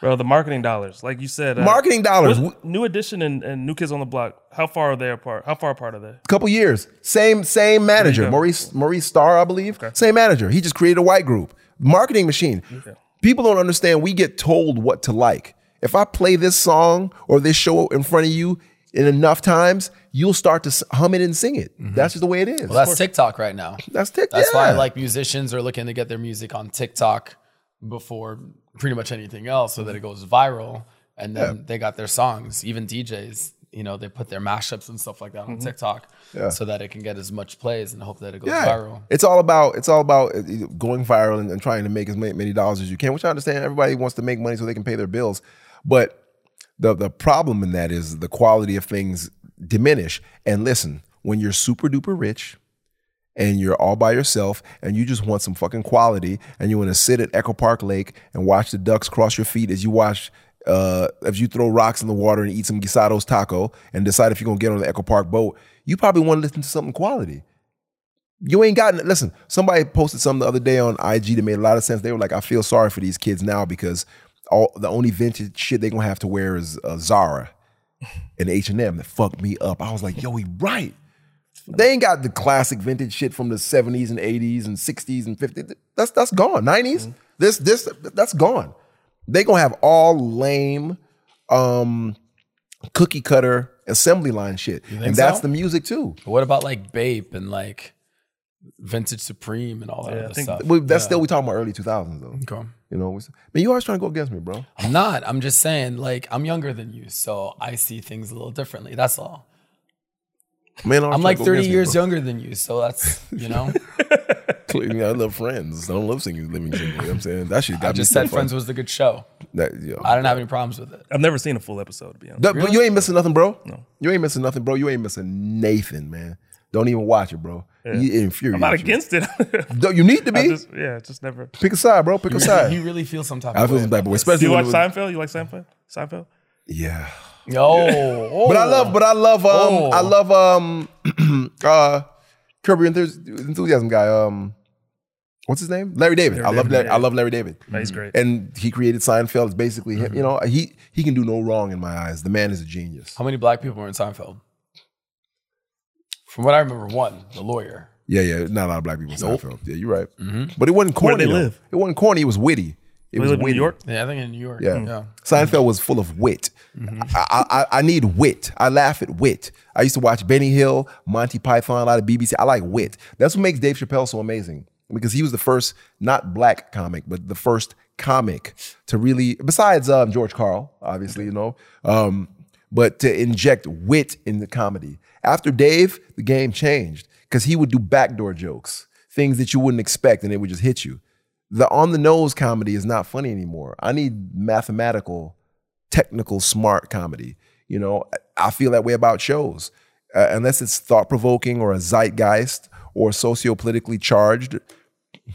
Bro, the marketing dollars, like you said, uh, Marketing dollars. New Edition and, and New Kids on the Block. How far are they apart? How far apart are they? A couple years. Same same manager, go. Maurice Maurice Starr, I believe. Same manager. He just created a white group marketing machine. People don't understand. We get told what to like. If I play this song or this show in front of you in enough times, you'll start to hum it and sing it. Mm-hmm. That's just the way it is. Well, that's TikTok right now. that's tick. That's yeah. why like musicians are looking to get their music on TikTok before pretty much anything else, so that it mm-hmm. goes viral. And then they got their songs. Even DJs, you know, they put their mashups and stuff like that on mm-hmm. TikTok, so that it can get as much plays and hope that it goes Yeah. viral. It's all about it's all about uh, going viral and, and trying to make as many, many dollars as you can. Which I understand. Everybody wants to make money so they can pay their bills, but the the problem in that is the quality of things diminish. And listen, when you're super duper rich and you're all by yourself and you just want some fucking quality and you want to sit at Echo Park Lake and watch the ducks cross your feet as you watch uh, as you throw rocks in the water and eat some guisados taco and decide if you're gonna get on the Echo Park boat, you probably want to listen to something quality. You ain't gotten it. listen. Somebody posted something the other day on IG that made a lot of sense. They were like, "I feel sorry for these kids now because all the only vintage shit they're gonna have to wear is uh, Zara and H and M that fucked me up." I was like, "Yo, he right." They ain't got the classic vintage shit from the 70s and 80s and 60s and 50s. That's that's gone. 90s. This this that's gone. They gonna have all lame um cookie cutter assembly line shit. And that's so? the music too. What about like Bape and like Vintage Supreme and all that Yeah, I other think stuff? We, that's still we talking about early 2000s though. Okay. You know, man, you always trying to go against me, bro. I'm not. I'm just saying, like, I'm younger than you, so I see things a little differently. That's all. Man, I'm like 30 years younger than you, so that's you know. *laughs* I love friends. I don't love singing living single. You know what I'm saying? That shit got I just so said fun. Friends was a good show. That, yo. I didn't have any problems with it. I've never seen a full episode to be honest. That- But you ain't missing nothing, bro. No. You ain't missing nothing, bro. You ain't missing Nathan, man. Don't even watch it, bro. You infuriate I'm not you. against it. *laughs* Don't- You need to be. just, yeah, just never. Pick a side, bro. Pick a He side. really feels some type I of feel way. some type of way, Do you when watch was- Seinfeld? You like Seinfeld? Seinfeld? Yeah. Oh, *laughs* oh. But I love, but I love, um, Oh. I love, um, *clears throat* uh, Curb Your Enthusiasm guy. Um, what's his name? Larry David. I love, David, Larry, yeah. I love Larry David. No, he's great. And he created Seinfeld. It's basically him. Mm-hmm. You know, he he can do no wrong in my eyes. The man is a genius. How many black people were in Seinfeld? From what I remember, one, the lawyer. Yeah, yeah. Not a lot of black people in Nope. Seinfeld. Yeah, you're right. But it wasn't corny. Where corny. they though. live? It wasn't corny. It was witty. It We was live in witty. New York. Yeah, I think in New York. Yeah. yeah. Seinfeld was full of wit. Mm-hmm. I, I I need wit. I laugh at wit. I used to watch Benny Hill, Monty Python, a lot of BBC. I like wit. That's what makes Dave Chappelle so amazing because he was the first not black comic, but the first comic to really, besides um, George Carl, obviously, you know, um, but to inject wit in the comedy. After Dave, the game changed because he would do backdoor jokes, things that you wouldn't expect, and it would just hit you the on the nose comedy is not funny anymore. I need mathematical, technical, smart comedy. You know, I feel that way about shows. Uh, unless it's thought provoking or a zeitgeist or socio politically charged,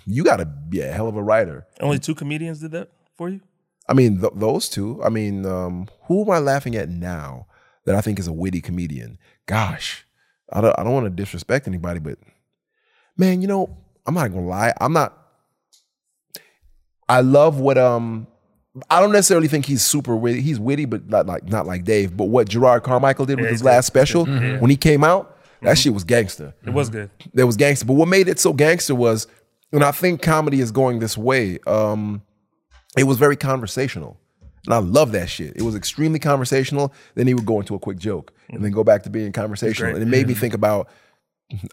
you got to be a hell of a writer. Only two comedians did that for you. I mean, th- those two. I mean, um, who am I laughing at now that I think is a witty comedian? Gosh, I don't, I don't want to disrespect anybody, but man, you know, I'm not gonna lie. I'm not. I love what um. I don't necessarily think he's super witty. He's witty, but not like not like Dave. But what Jerrod Carmichael did with Yeah, his last good. special when he came out, that shit was gangster It was good. that was gangster. But what made it so gangster was, and I think comedy is going this way. Um, it was very conversational, and I love that shit. It was extremely conversational. Then he would go into a quick joke, and then go back to being conversational, and it made me think about.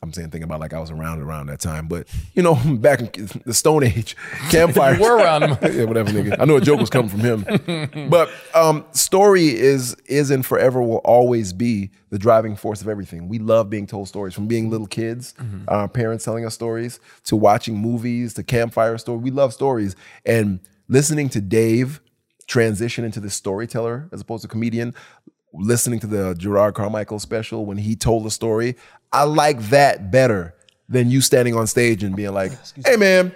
I'm saying think about like I was around around that time, but you know, *laughs* back in the Stone Age, *laughs* campfire. Were around *laughs* him. yeah, whatever, nigga. I know a joke was coming from him, but um, story is is and forever will always be the driving force of everything. We love being told stories, from being little kids, our parents telling us stories, to watching movies, to campfire story. We love stories, and listening to Dave transition into this storyteller as opposed to comedian. Listening to the Jerrod Carmichael special when he told the story, I like that better than you standing on stage and being like, "Hey, man."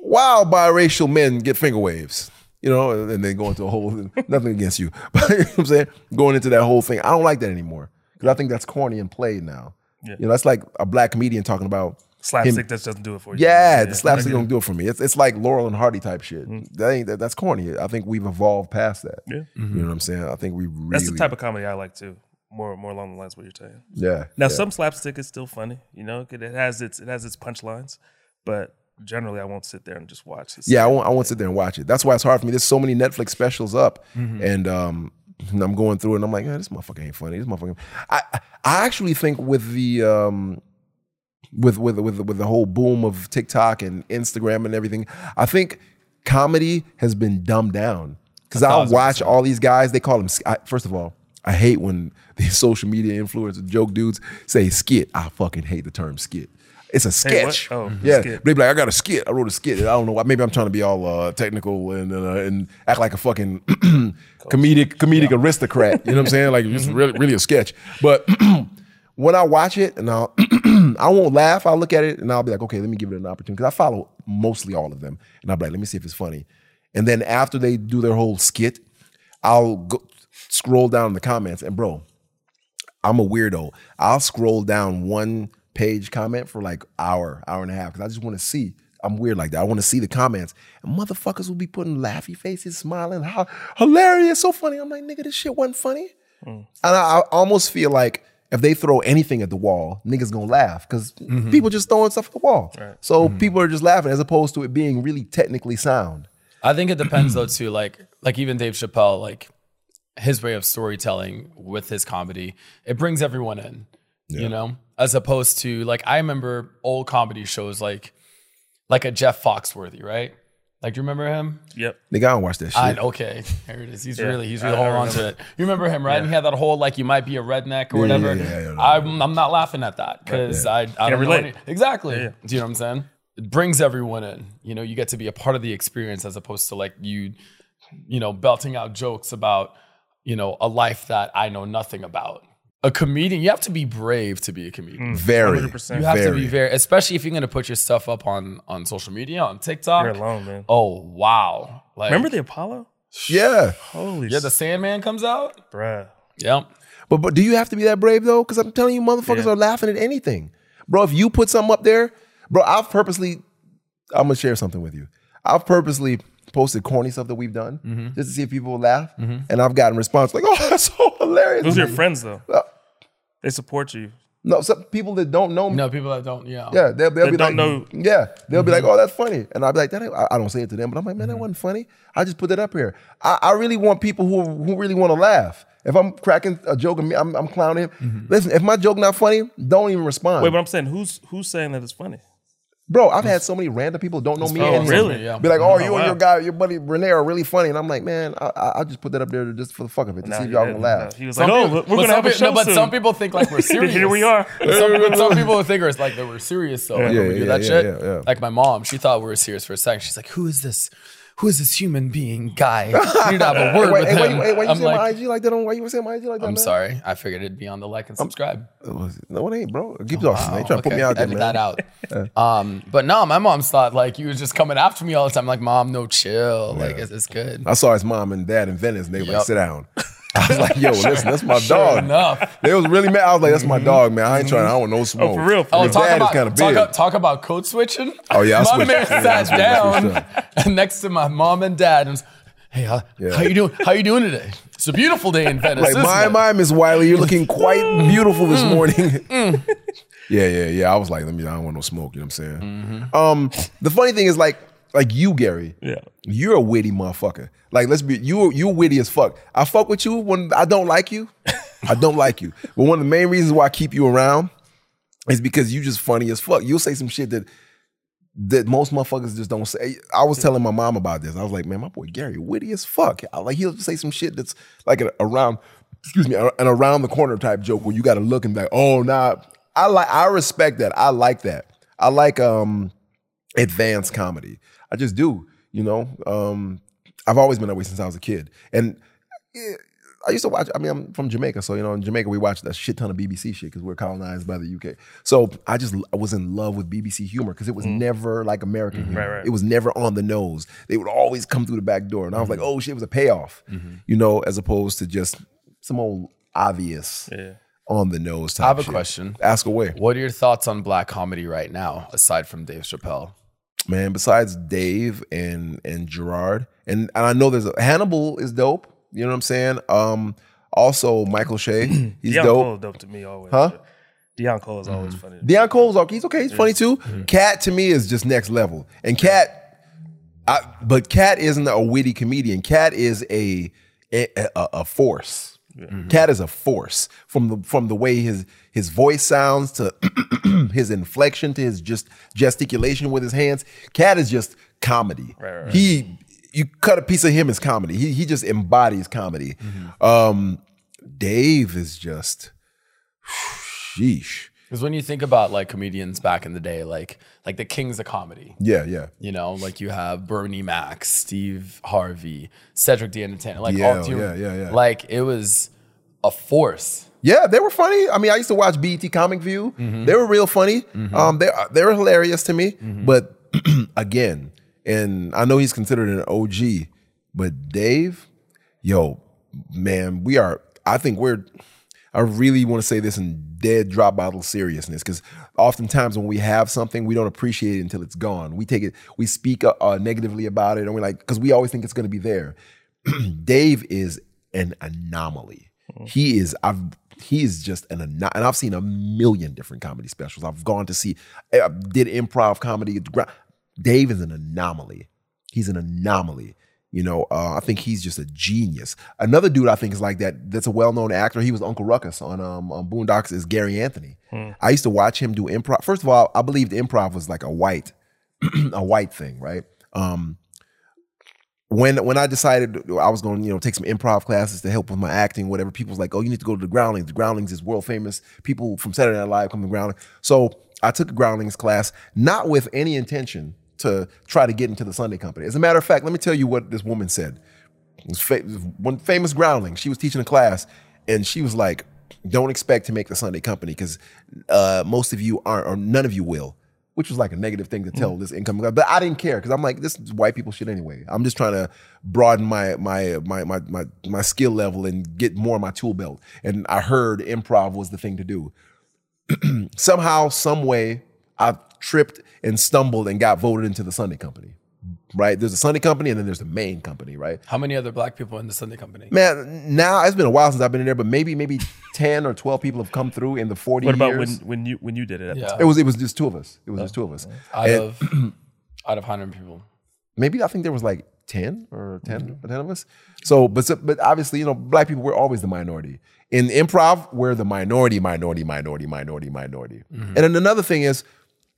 while biracial men get finger waves, you know, and then go into a whole *laughs* nothing against you, *laughs* but you know what I'm saying going into that whole thing. I don't like that anymore because I think that's corny and played now. Yeah. You know, that's like a black comedian talking about Slapstick him- just doesn't do it for you. Yeah, the slapstick don't do it for me. It's, it's like Laurel and Hardy type shit. That ain't that, that's corny. I think we've evolved past that. Yeah. You know what I'm saying? I think we really That's the type of comedy I like too. More more along the lines of what you're saying. yeah. Now yeah. some slapstick is still funny, you know, 'cause it has its it has its punchlines, but generally I won't sit there and just watch. It's- Yeah, I won't, I won't sit there and watch it. That's why it's hard for me. There's so many Netflix specials up, and um, and I'm going through it and I'm like, "Eh, this motherfucker ain't funny. This motherfucker. I I actually think with the um, with with with with the whole boom of TikTok and Instagram and everything, I think comedy has been dumbed down because I'll watch all these guys. They call them. I, first of all, I hate when *laughs* these social media influencers, joke dudes, say skit. I fucking hate the term skit. It's a Hey, sketch. Oh, yeah. skit. They be like, I got a skit. I wrote a skit. I don't know why. Maybe I'm trying to be all uh, technical and uh, and act like a fucking *clears throat* comedic comedic aristocrat. You know what I'm saying? Like it's really really a sketch. But *clears throat* when I watch it and I'll *clears throat* I won't laugh. I'll look at it and I'll be like, okay, let me give it an opportunity because I follow mostly all of them, and I'll be like, let me see if it's funny. And then after they do their whole skit, I'll go scroll down in the comments and bro, I'm a weirdo. I'll scroll down one page comment for like hour, hour and a half because I just want to see. I'm weird like that. I want to see the comments. And motherfuckers will be putting laughy faces, smiling, how hilarious, so funny. I'm like, nigga, this shit wasn't funny. Mm. And I, I almost feel like if they throw anything at the wall, niggas gonna laugh because mm-hmm. people just throwing stuff at the wall. So mm-hmm. people are just laughing as opposed to it being really technically sound. I think it *clears throat* depends though too. Like like even Dave Chappelle, like his way of storytelling with his comedy, it brings everyone in. You know, as opposed to like I remember old comedy shows like like a Jeff Foxworthy, right? Like, do you remember him? Yep. Nigga, I don't watch that shit. I, okay, there it is. He's really, he's really I- I holding on to it. You remember him, right? And he had that whole like, you might be a redneck or Yeah, whatever. yeah, yeah, yeah, yeah. I'm, I'm not laughing at that because I, I don't know relate. any- exactly. Yeah, yeah. Do you know what I'm saying? It brings everyone in. You know, you get to be a part of the experience as opposed to like you, you know, belting out jokes about, you know, a life that I know nothing about. A comedian, you have to be brave to be a comedian. very, 100%. You have to very. be very, especially if you're going to put your stuff up on on social media, on TikTok. You're alone, man. Oh wow! Like, Remember the Apollo? Yeah, Holy yeah, the Sandman comes out. bruh. Yep. but but do you have to be that brave though? Because I'm telling you, motherfuckers Yeah. are laughing at anything, bro. If you put something up there, bro, I've purposely, I'm gonna share something with you. I've purposely posted corny stuff that we've done Mm-hmm. just to see if people will laugh, and I've gotten response like, *laughs* "Oh, that's so hilarious." Those are your friends though. Uh, They support you. No, some people that don't know me. No, people that don't. Yeah. Yeah, they'll, they'll That be don't like, know- yeah, they'll be like, mm-hmm. oh, that's funny, and I'll be like, that ain't, I, I don't say it to them, but I'm like, man, that mm-hmm. wasn't funny. I just put that up here. I, I really want people who who really want to laugh. If I'm cracking a joke and me, I'm, I'm clowning him. Mm-hmm. Listen, if my joke not funny, don't even respond. Wait, but I'm saying who's who's saying that it's funny? Bro, I've had so many random people don't know me. Oh, and really? Yeah. Be like, oh, oh you wow. and your guy, your buddy Rene are really funny, and I'm like, man, I, I, I just put that up there just for the fuck of it to Nah, see if you y'all didn't. gonna laugh. No, He was Some like, oh, people- we're gonna have a show no, but soon. some people think like we're *laughs* serious. Here we are. *laughs* Some, but some people *laughs* think it's like that we're serious though. Like, Yeah, when we do yeah, that yeah, shit. yeah, yeah. Like my mom, she thought we were serious for a second. She's like, "Who is this? Who is this human being guy? *laughs* You to have a word Hey, wait, with hey, him." you, hey, why you I'm say like, my IG like that? On why you say my IG like that? "I'm man? sorry. I figured it'd be on the like and subscribe." No, it ain't, bro. Keep talking. man. You trying to put me out there, Edit man. that out. *laughs* um, but no, my mom's thought like he was just coming after me all the time. Like, mom, no, chill. Like, it's, it's good. I saw his mom and dad in Venice, and they were like, "Sit down." *laughs* I was like, "Yo, listen, that's my *laughs* Sure dog." enough. They was really mad. I was like, "That's my dog, man. I ain't trying. I don't know smoke." Oh, for real, for Oh, real. talk dad is about talk, up- talk about code switching. Oh, yeah, I my man sat switched, I switched down *laughs* next to my mom and dad and was, hey, how, Yeah. how you doing? How you doing today? It's a beautiful day in *laughs* Venice. Like, my it?" my Miss Wiley, you're looking quite beautiful this Mm. morning. yeah, yeah, yeah. I was like, let me. I don't want no smoke. You know what I'm saying? Mm-hmm. Um, the funny thing is, like, like you, Gary. Yeah. You're a witty motherfucker. Like, let's be you. You witty as fuck. I fuck with you when I don't like you. I don't *laughs* like you. But one of the main reasons why I keep you around is because you just funny as fuck. You'll say some shit that that most motherfuckers just don't say. I was telling my mom about this. I was like, man, my boy Gary witty as fuck. I, like he'll say some shit that's like an around, excuse me, an around the corner type joke where you got to look and be like, oh, nah. I like. I respect that. I like that. I like um advanced comedy. I just do. You know, um, I've always been that way since I was a kid, and. I used to watch. I mean, I'm from Jamaica, so you know, in Jamaica we watched a shit ton of BBC shit because we're colonized by the UK. So I just I was in love with BBC humor because it was mm. never like American mm-hmm. humor. Right, right. It was never on the nose. They would always come through the back door, and I was like, mm-hmm. oh shit, it was a payoff, mm-hmm. you know, as opposed to just some old obvious Yeah. on the nose. Type I have a shit. question. Ask away, What are your thoughts on black comedy right now, aside from Dave Chappelle? Man. Besides Dave and and Jerrod, and and I know there's a Hannibal is dope. You know what I'm saying? Um, also Michael Che, *clears throat* he's Deon dope. Cole is dope to me always. Huh? Deon Cole is always funny. to me. Deon Cole's okay. He's okay. He's funny too. Katt to me is just next level. And Katt, I, but Katt isn't a witty comedian. Katt is a a, a, a force. Katt is a force from the from the way his his voice sounds to *clears throat* his inflection to his just gesticulation with his hands. Katt is just comedy. Right, right. He you cut a piece of him as comedy. He he just embodies comedy. Um, Dave is just sheesh. Because when you think about like comedians back in the day, like like the kings of comedy, Yeah, yeah. you know, like you have Bernie Mac, Steve Harvey, Cedric the Entertainer, like Yeah, all you- yeah, yeah, yeah. Like it was a force. Yeah, they were funny. I mean, I used to watch BET Comic View. Mm-hmm. They were real funny. Um, they they were hilarious to me. But *clears throat* again, and I know he's considered an OG, but Dave, yo, man, we are. I think we're. I really want to say this in dead drop bottle seriousness because oftentimes when we have something, we don't appreciate it until it's gone. We take it, we speak uh, uh, negatively about it, and we're like, because we always think it's going to be there. *clears throat* Dave is an anomaly. He is. I've. He is just an ano- and I've seen a million different comedy specials. I've gone to see, I did improv comedy. at the ground. Dave is an anomaly. He's an anomaly. You know, uh, I think he's just a genius. Another dude I think is like that. That's a well-known actor. He was Uncle Ruckus on um on Boondocks. Is Gary Anthony. I used to watch him do improv. First of all, I believed improv was like a white, *clears throat* a white thing, right? Um, when when I decided I was going to you know take some improv classes to help with my acting, whatever, people was like, "Oh, you need to go to the Groundlings. The Groundlings is world famous. People from Saturday Night Live come to Groundlings." So I took a Groundlings class, not with any intention to try to get into the Sunday Company. As a matter of fact, let me tell you what this woman said. It was fa- one famous Groundling. She was teaching a class, and she was like, "Don't expect to make the Sunday Company because uh, most of you aren't, or none of you will." Which was like a negative thing to tell this incoming guy, but I didn't care because I'm like, this is white people shit anyway. I'm just trying to broaden my my my my my my skill level and get more of my tool belt. And I heard improv was the thing to do. *clears throat* Somehow, some way, I tripped and stumbled and got voted into the Sunday Company. Right? There's a Sunday Company and then there's the main company. Right? How many other black people in the Sunday company? Man, now it's been a while since I've been in there, but maybe maybe *laughs* ten or twelve people have come through in the forty What about years. when when you when you did it at Yeah. the time? it was it was just two of us. It was just two of us. Out And- of out of hundred people. maybe I think there was like 10 or 10, or 10 of us. So, but so- but obviously, you know, black people we're always the minority. In improv, we're the minority, minority, minority, minority, minority. Mm-hmm. And then another thing is,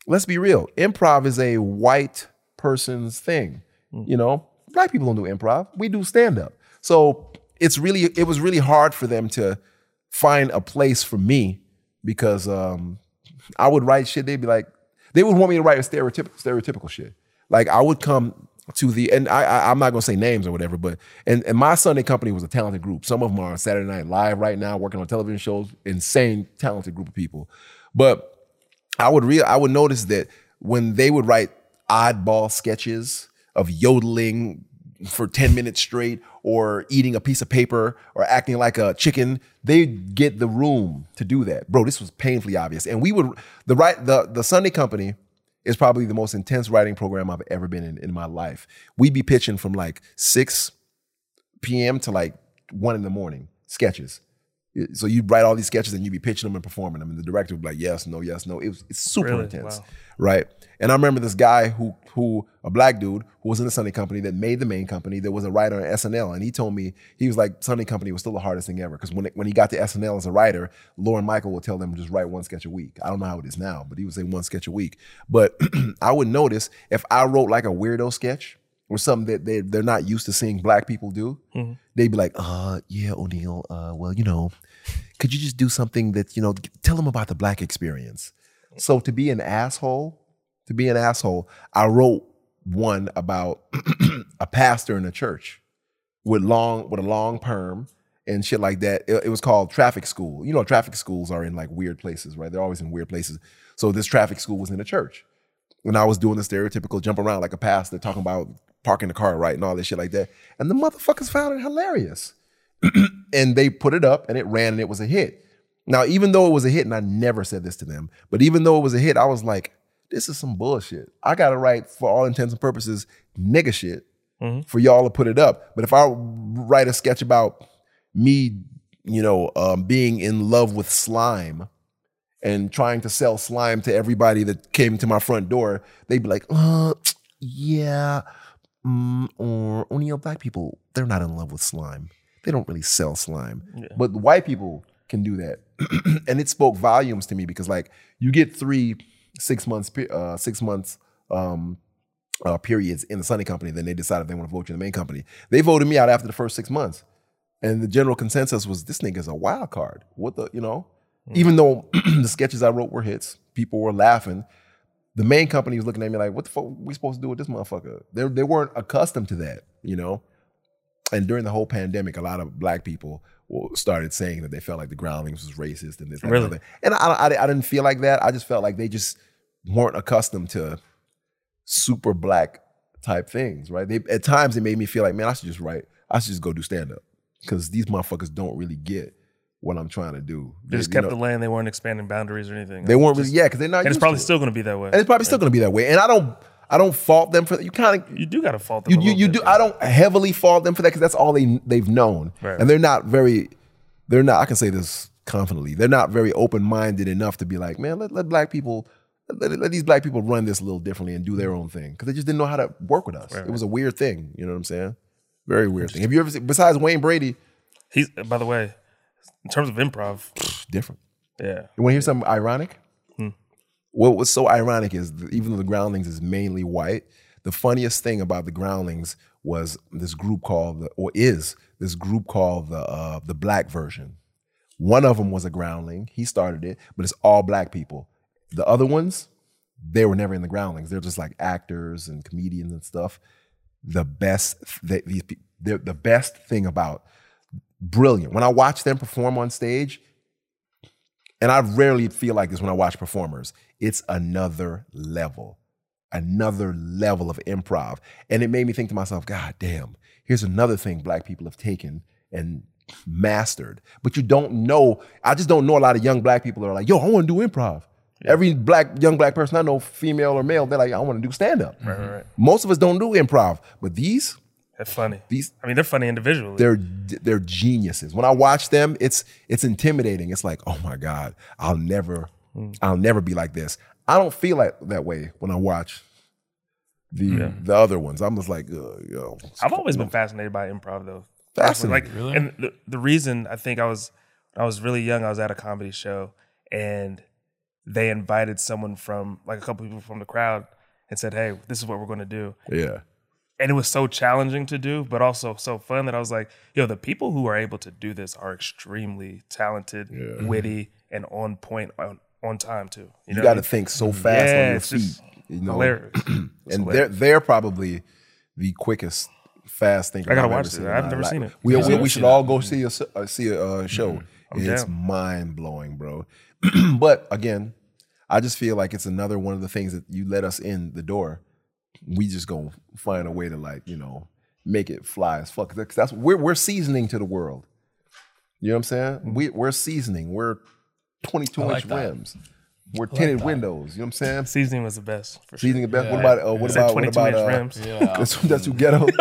let's be real, improv is a white person's thing. You know, black people don't do improv. We do stand up. So it's really it was really hard for them to find a place for me because um I would write shit. They'd be like, they would want me to write a stereotypical stereotypical shit. Like I would come to the and I, I I'm not gonna say names or whatever, but and, and my Sunday company was a talented group. Some of them are on Saturday Night Live right now, working on television shows. Insane, talented group of people. But I would real I would notice that when they would write oddball sketches of yodeling for 10 minutes straight or eating a piece of paper or acting like a chicken, they'd get the room to do that. Bro, this was painfully obvious. And we would the right the the Sunday company is probably the most intense writing program I've ever been in in my life. We'd be pitching from like 6 p.m. to like one in the morning, sketches. So you'd write all these sketches and you'd be pitching them and performing them, and the director would be like, "Yes, no, yes, no." It was it's super Really? intense, Wow. right? And I remember this guy who who a black dude who was in the Sunday Company that made the main company that was a writer on SNL, and he told me he was like Sunday Company was still the hardest thing ever because when it, when he got to SNL as a writer, Lorne Michael would tell them just write one sketch a week. I don't know how it is now, but he would say one sketch a week. But *clears throat* I would notice if I wrote like a weirdo sketch or something that they they're not used to seeing black people do, they'd be like, "Uh, yeah, O'Neil. Uh, well, you know, could you just do something that you know? Tell them about the black experience." So to be an asshole, to be an asshole, I wrote one about *clears throat* a pastor in a church with long with a long perm and shit like that. It, it was called traffic school. You know, traffic schools are in like weird places, right? They're always in weird places. So this traffic school was in a church. And I was doing the stereotypical jump around like a pastor, talking about parking the car right and all this shit like that. And the motherfuckers found it hilarious. *clears throat* and they put it up and it ran and it was a hit. Now, even though it was a hit, and I never said this to them, but even though it was a hit, I was like, this is some bullshit. I gotta write, for all intents and purposes, nigga shit for y'all to put it up. But if I write a sketch about me, you know, um, being in love with slime and trying to sell slime to everybody that came to my front door, they'd be like, uh, yeah, mm, or O'Neil black people, they're not in love with slime. They don't really sell slime. But white people can do that. *clears throat* and it spoke volumes to me because like you get three, six months, uh, six months um, uh, periods in the Sunday company, then they decided they want to vote you in the main company. They voted me out after the first six months. And the general consensus was this nigga's a wild card. What the, you know? Even though *clears throat* the sketches I wrote were hits, people were laughing. The main company was looking at me like, what the fuck we supposed to do with this motherfucker? They, they weren't accustomed to that, you know? and during the whole pandemic, a lot of black people started saying that they felt like the groundlings was racist and this, that, and Really? other. And I, I, I didn't feel like that. I just felt like they just weren't accustomed to super black type things, right? They at times it made me feel like, man, I should just write. I should just go do stand up because these motherfuckers don't really get what I'm trying to do. They just kept know, the lane. They weren't expanding boundaries or anything. They weren't really, Just- yeah, because they're not. And it's probably to it. still going to be that way. and it's probably still going to be that way. And I don't, I don't fault them for that. You kind of, You do got to fault them. you you, you bit, do. yeah. I don't heavily fault them for that because that's all they they've known, Right. and they're not very. They're not. I can say this confidently. They're not very open minded enough to be like, man, let, let black people. Let, let these black people run this a little differently and do their own thing because they just didn't know how to work with us. It was a weird thing, you know what I'm saying? Very weird thing. Have you ever seen, besides Wayne Brady, He's by the way, in terms of improv, different? yeah. You want to hear something ironic? Hmm. What was so ironic is even though the Groundlings is mainly white, the funniest thing about the Groundlings was this group called the, or is this group called the uh, the Black version. One of them was a Groundling. He started it, but it's all black people. The other ones, they were never in the Groundlings. They're just like actors and comedians and stuff. The best they, these the best thing about brilliant. When I watch them perform on stage, and I rarely feel like this when I watch performers. It's another level, another level of improv. And it made me think to myself, God damn, here's another thing black people have taken and mastered. But you don't know, I just don't know a lot of young black people that are like, yo, I want to do improv. Every black young black person I know, female or male, they're like, I want to do stand up. Right, right, right. Most of us don't do improv, but these They're funny. These- I mean, they're funny individually. they're they're geniuses. When I watch them, it's it's intimidating. It's like, oh my god, I'll never I'll never be like this. I don't feel like that way when I watch the the other ones. I'm just like, uh, yo, I've always been fascinated by improv though. Fascinated. Like, really. and the, the reason I think I was when I was really young, I was at a comedy show and they invited someone from like a couple people from the crowd and said, "Hey, this is what we're going to do." yeah, And it was so challenging to do, but also so fun that I was like, "Yo, the people who are able to do this are extremely talented, witty, and on point on, on time too." you know got to I mean? think so fast Yeah, on your it's feet. just You know, hilarious. *clears throat* It's and they're they're probably the quickest fast thinker. I gotta I've watch it. I've never life. seen it. We, we, we should all go see a s- uh, see a uh, show. it's down. mind blowing, bro. *clears throat* but again, I just feel like it's another one of the things that you let us in the door. We just gonna find a way to like you know make it fly as fuck. 'Cause That's we're we're seasoning to the world. You know what I'm saying? We we're seasoning. We're 22 like inch that. rims. We're tinted windows. You know what I'm saying? Seasoning was the best. For sure. Seasoning the best. What about uh, what about what 22 about inch uh, rims. *laughs* Yeah. that's, that's too ghetto. *laughs*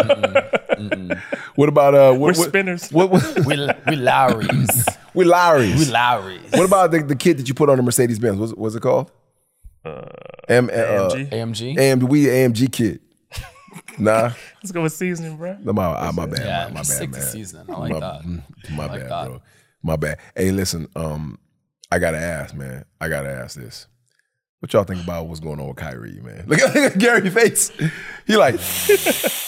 What about uh? What, We're what, spinners. What, what, *laughs* we we Lawry's. we Lawry's. we Lawry's. What about the, the kit that you put on the Mercedes Benz? What's, what's it called? Uh, M, uh, AMG. AMG? AM, we AMG kit. *laughs* Nah, Let's go with seasoning, bro. no, my, uh, my bad, Yeah, my, my stick bad, to man. seasoning. I like my, that. mm, My like bad, that. bro. My bad. Hey, listen, um, I gotta ask, man. I gotta ask this. What y'all think about what's going on with Kyrie, man? *laughs* Look at, look at Gary face. He like, *laughs*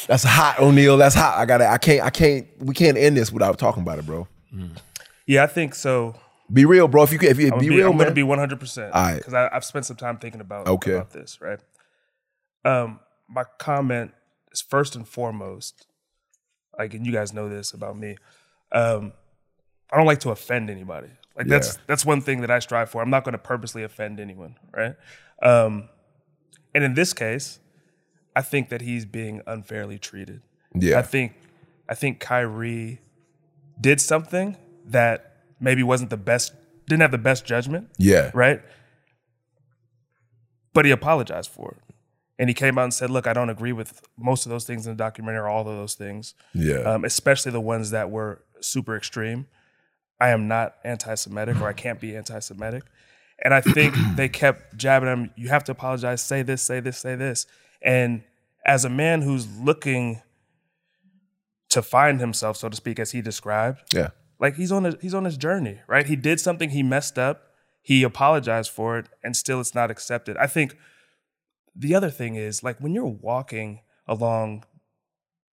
that's hot, O'Neil. That's hot. I gotta. I can't. I can't. We can't end this without talking about it, bro. Yeah, I think so. Be real, bro. If you can, if you I'm, be, be, real, I'm man. gonna be 100 percent All right. because I've spent some time thinking about Okay. about this. Right. Um, my comment is first and foremost, like, and you guys know this about me. Um, I don't like to offend anybody. Like that's that's one thing that I strive for. I'm not going to purposely offend anyone, right? Um, and in this case, I think that he's being unfairly treated. yeah, I think I think Kyrie did something that maybe wasn't the best, didn't have the best judgment, yeah, right? But he apologized for it. And he came out and said, Look, I don't agree with most of those things in the documentary or all of those things, yeah, um, especially the ones that were super extreme. I am not anti Semitic or I can't be anti Semitic. And I think *clears throat* they kept jabbing him, you have to apologize, say this, say this, say this. And as a man who's looking to find himself, so to speak, as he described, yeah, like he's on a, he's on his journey, right? He did something, he messed up, he apologized for it, and still it's not accepted. I think the other thing is like when you're walking along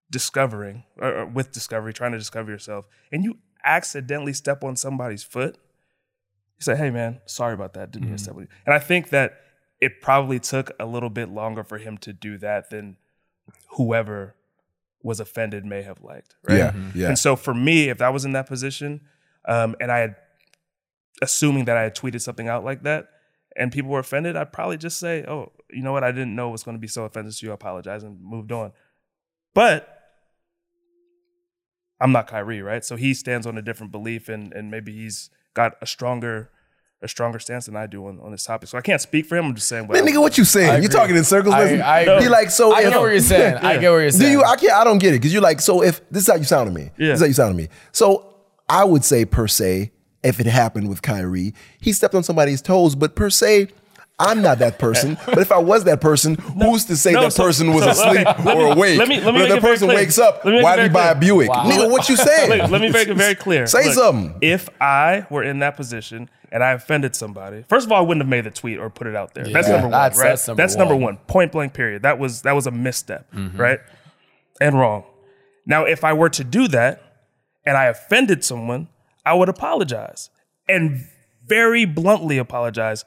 discovering or, with discovery, trying to discover yourself, and you accidentally step on somebody's foot, you say, "Hey, man, sorry about that. Didn't mean to mm-hmm. step on you." And I think that it probably took a little bit longer for him to do that than whoever was offended may have liked. Right. Yeah, yeah. And so for me, if I was in that position, um, and I had assuming that I had tweeted something out like that, and people were offended, I'd probably just say, "Oh, you know what? I didn't know it was going to be so offensive to you. I apologize," and moved on. But I'm not Kyrie, right? So he stands on a different belief, and and maybe he's got a stronger a stronger stance than I do on, on this topic. So I can't speak for him. I'm just saying. Man, nigga, what you saying? You agree. talking in circles? I- Listen, I agree. Be like, so I if, get what you're saying. I get what you're *laughs* saying. Do saying. you? I can't. I don't get it because you're like, so if this is how you sound to me. Yeah. This is how you sound to me. So I would say per se, if it happened with Kyrie, he stepped on somebody's toes. But per se, I'm not that person. *laughs* but if I was that person, who's to say no, that so- person was so, asleep okay, or me- awake? let me- let me but make if it the very person clear. wakes up, Let me why did he very buy a. Buick? Wow. Nigga, what you saying? Let, let me make it very clear. Say Look, something. If I were in that position and I offended somebody, first of all, I wouldn't have made the tweet or put it out there. that's number one, that's- right? that's number one. one. Point blank. Period. That was that was a misstep, Mm-hmm. right? And wrong. Now, if I were to do that and I offended someone, I would apologize and very bluntly apologize.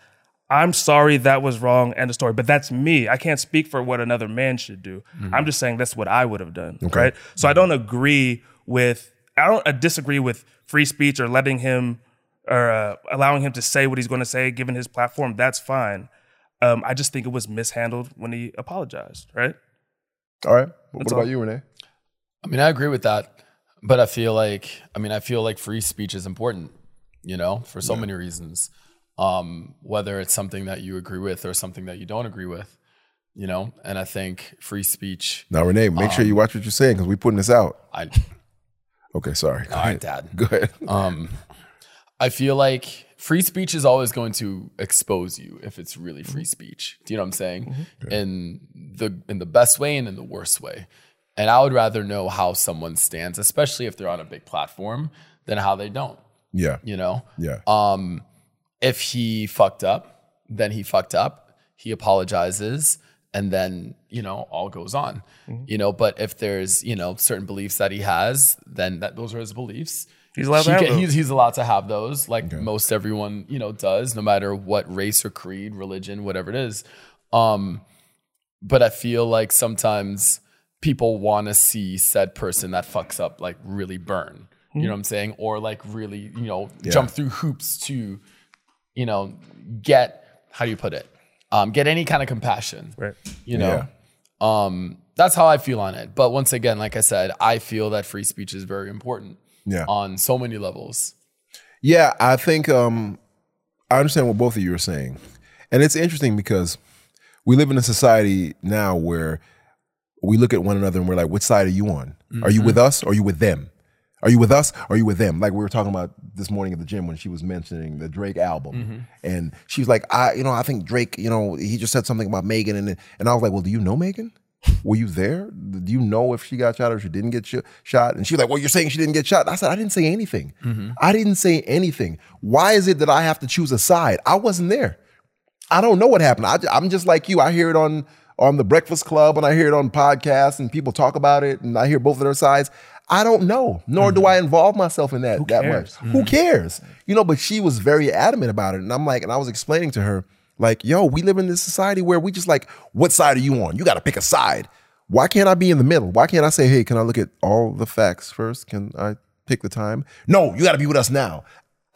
I'm sorry that was wrong. End of story. But that's me. I can't speak for what another man should do. I'm just saying that's what I would have done. Right. So I don't agree with. I don't uh, disagree with free speech or letting him or uh, allowing him to say what he's going to say, given his platform. That's fine. Um, I just think it was mishandled when he apologized. Right. All right. What That's about all. you, Rene? I mean, I agree with that, but I feel like I mean, I feel like free speech is important, you know, for so many reasons. Um, whether it's something that you agree with or something that you don't agree with, you know, and I think free speech. Now, Rene, make sure you watch what you're saying because we're putting this out. I, *laughs* Okay, sorry. Go all ahead. right, Dad. *laughs* Go ahead. Um, I feel like free speech is always going to expose you if it's really free speech. Do you know what I'm saying? In the in the best way and in the worst way. And I would rather know how someone stands, especially if they're on a big platform, than how they don't. yeah. You know, Yeah. um, if he fucked up, then he fucked up. He apologizes, and then you know all goes on. You know, but if there's you know certain beliefs that he has, then that those are his beliefs. He's allowed to have can- those. he's, he's allowed to have those, like most everyone you know does, no matter what race or creed, religion, whatever it is. Um, but I feel like sometimes people want to see said person that fucks up like really burn. You know what I'm saying? Or like really, you know, jump through hoops to, you know, get how do you put it? Um, get any kind of compassion. Right. You know. Um, that's how I feel on it. But once again, like I said, I feel that free speech is very important Yeah. on so many levels. Yeah, I think um, I understand what both of you are saying, and it's interesting because we live in a society now where we look at one another and we're like, "Which side are you on? Are you with us or are you with them? Are you with us or are you with them?" Like we were talking about this morning at the gym when she was mentioning the Drake album, mm-hmm. and she was like, "I, you know, I think Drake, you know, he just said something about Megan," and and I was like, "Well, do you know Megan?" Were you there? Do you know if she got shot or she didn't get sh- shot? And she was like, Well, you're saying she didn't get shot. I said, I didn't say anything. Mm-hmm. I didn't say anything. Why is it that I have to choose a side? I wasn't there. I don't know what happened. I, am just like you. I hear it on on the Breakfast Club and I hear it on podcasts and people talk about it and I hear both of their sides. I don't know, nor do mm-hmm. I involve myself in that that cares? much. Mm-hmm. Who cares? You know, but she was very adamant about it. And I'm like, and I was explaining to her, like, yo, we live in this society where we just like, what side are you on? You got to pick a side. Why can't I be in the middle? Why can't I say, hey, can I look at all the facts first? Can I pick the time? No, you got to be with us now.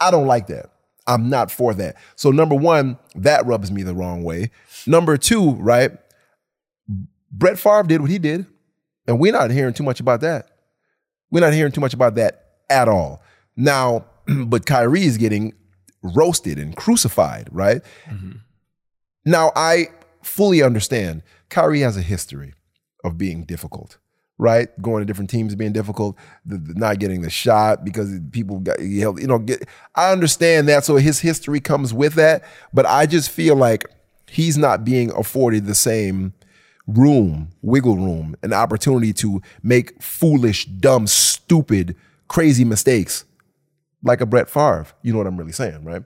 I don't like that. I'm not for that. So number one, that rubs me the wrong way. Number two, right? Brett Favre did what he did, and we're not hearing too much about that. We're not hearing too much about that at all. Now, *clears throat* but Kyrie is getting roasted and crucified, right? Mm-hmm. Now, I fully understand Kyrie has a history of being difficult, right? Going to different teams being difficult, the, the not getting the shot because people got, you know, get, I understand that. So his history comes with that. But I just feel like he's not being afforded the same room, wiggle room, an opportunity to make foolish, dumb, stupid, crazy mistakes like a Brett Favre. You know what I'm really saying, right?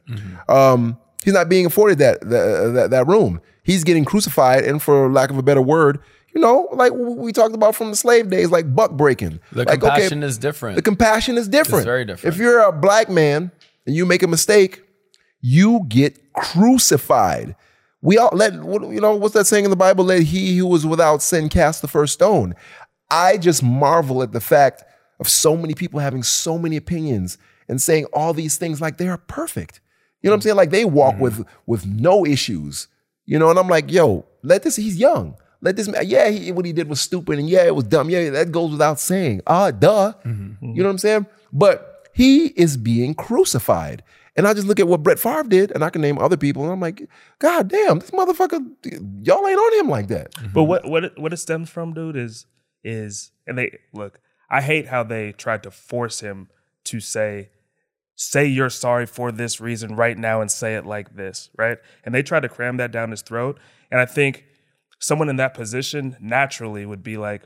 Um, he's not being afforded that, that that that room. He's getting crucified, and for lack of a better word, you know, like we talked about from the slave days, like buck breaking. The like, compassion is different. The compassion is different. very different. If you're a black man and you make a mistake, you get crucified. We all let you know what's that saying in the Bible? Let he who was without sin cast the first stone. I just marvel at the fact of so many people having so many opinions and saying all these things like they are perfect. You know what I'm saying? Like they walk with with no issues. You know, and I'm like, yo, let this. He's young. Let this. man- Yeah, he, what he did was stupid, and yeah, it was dumb. Yeah, that goes without saying. Ah, duh. You know what I'm saying? But he is being crucified. And I just look at what Brett Favre did, and I can name other people, and I'm like, God damn, this motherfucker, y'all ain't on him like that. Mm-hmm. But what what it, what it stems from, dude, is is and they look. I hate how they tried to force him to say say you're sorry for this reason right now and say it like this, right? And they tried to cram that down his throat. And I think someone in that position naturally would be like,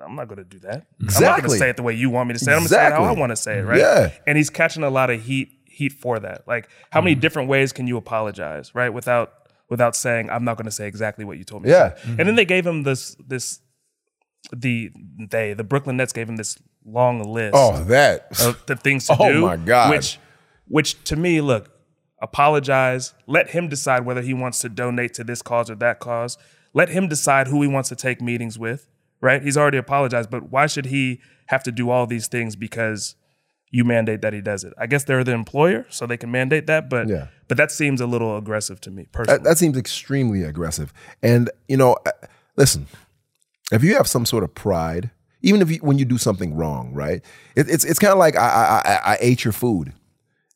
I'm not going to do that. Exactly. I'm not going to say it the way you want me to say it. I'm going to say it how I want to say it, right? Yeah. And he's catching a lot of heat heat for that. Like, how many mm-hmm. different ways can you apologize, right? Without without saying I'm not going to say exactly what you told me. Yeah. To say. And then mm-hmm. they gave him this this the they the Brooklyn Nets gave him this long list Oh, that. of the things to *laughs* Oh do. my God. Which, which to me, look, apologize. Let him decide whether he wants to donate to this cause or that cause. Let him decide who he wants to take meetings with. Right? He's already apologized, but why should he have to do all these things because you mandate that he does it? I guess they're the employer, so they can mandate that. But Yeah. but that seems a little aggressive to me personally. That, that seems extremely aggressive. And you know, uh, listen, if you have some sort of pride, even if you, when you do something wrong, right? It, it's it's kind of like I, I I I ate your food,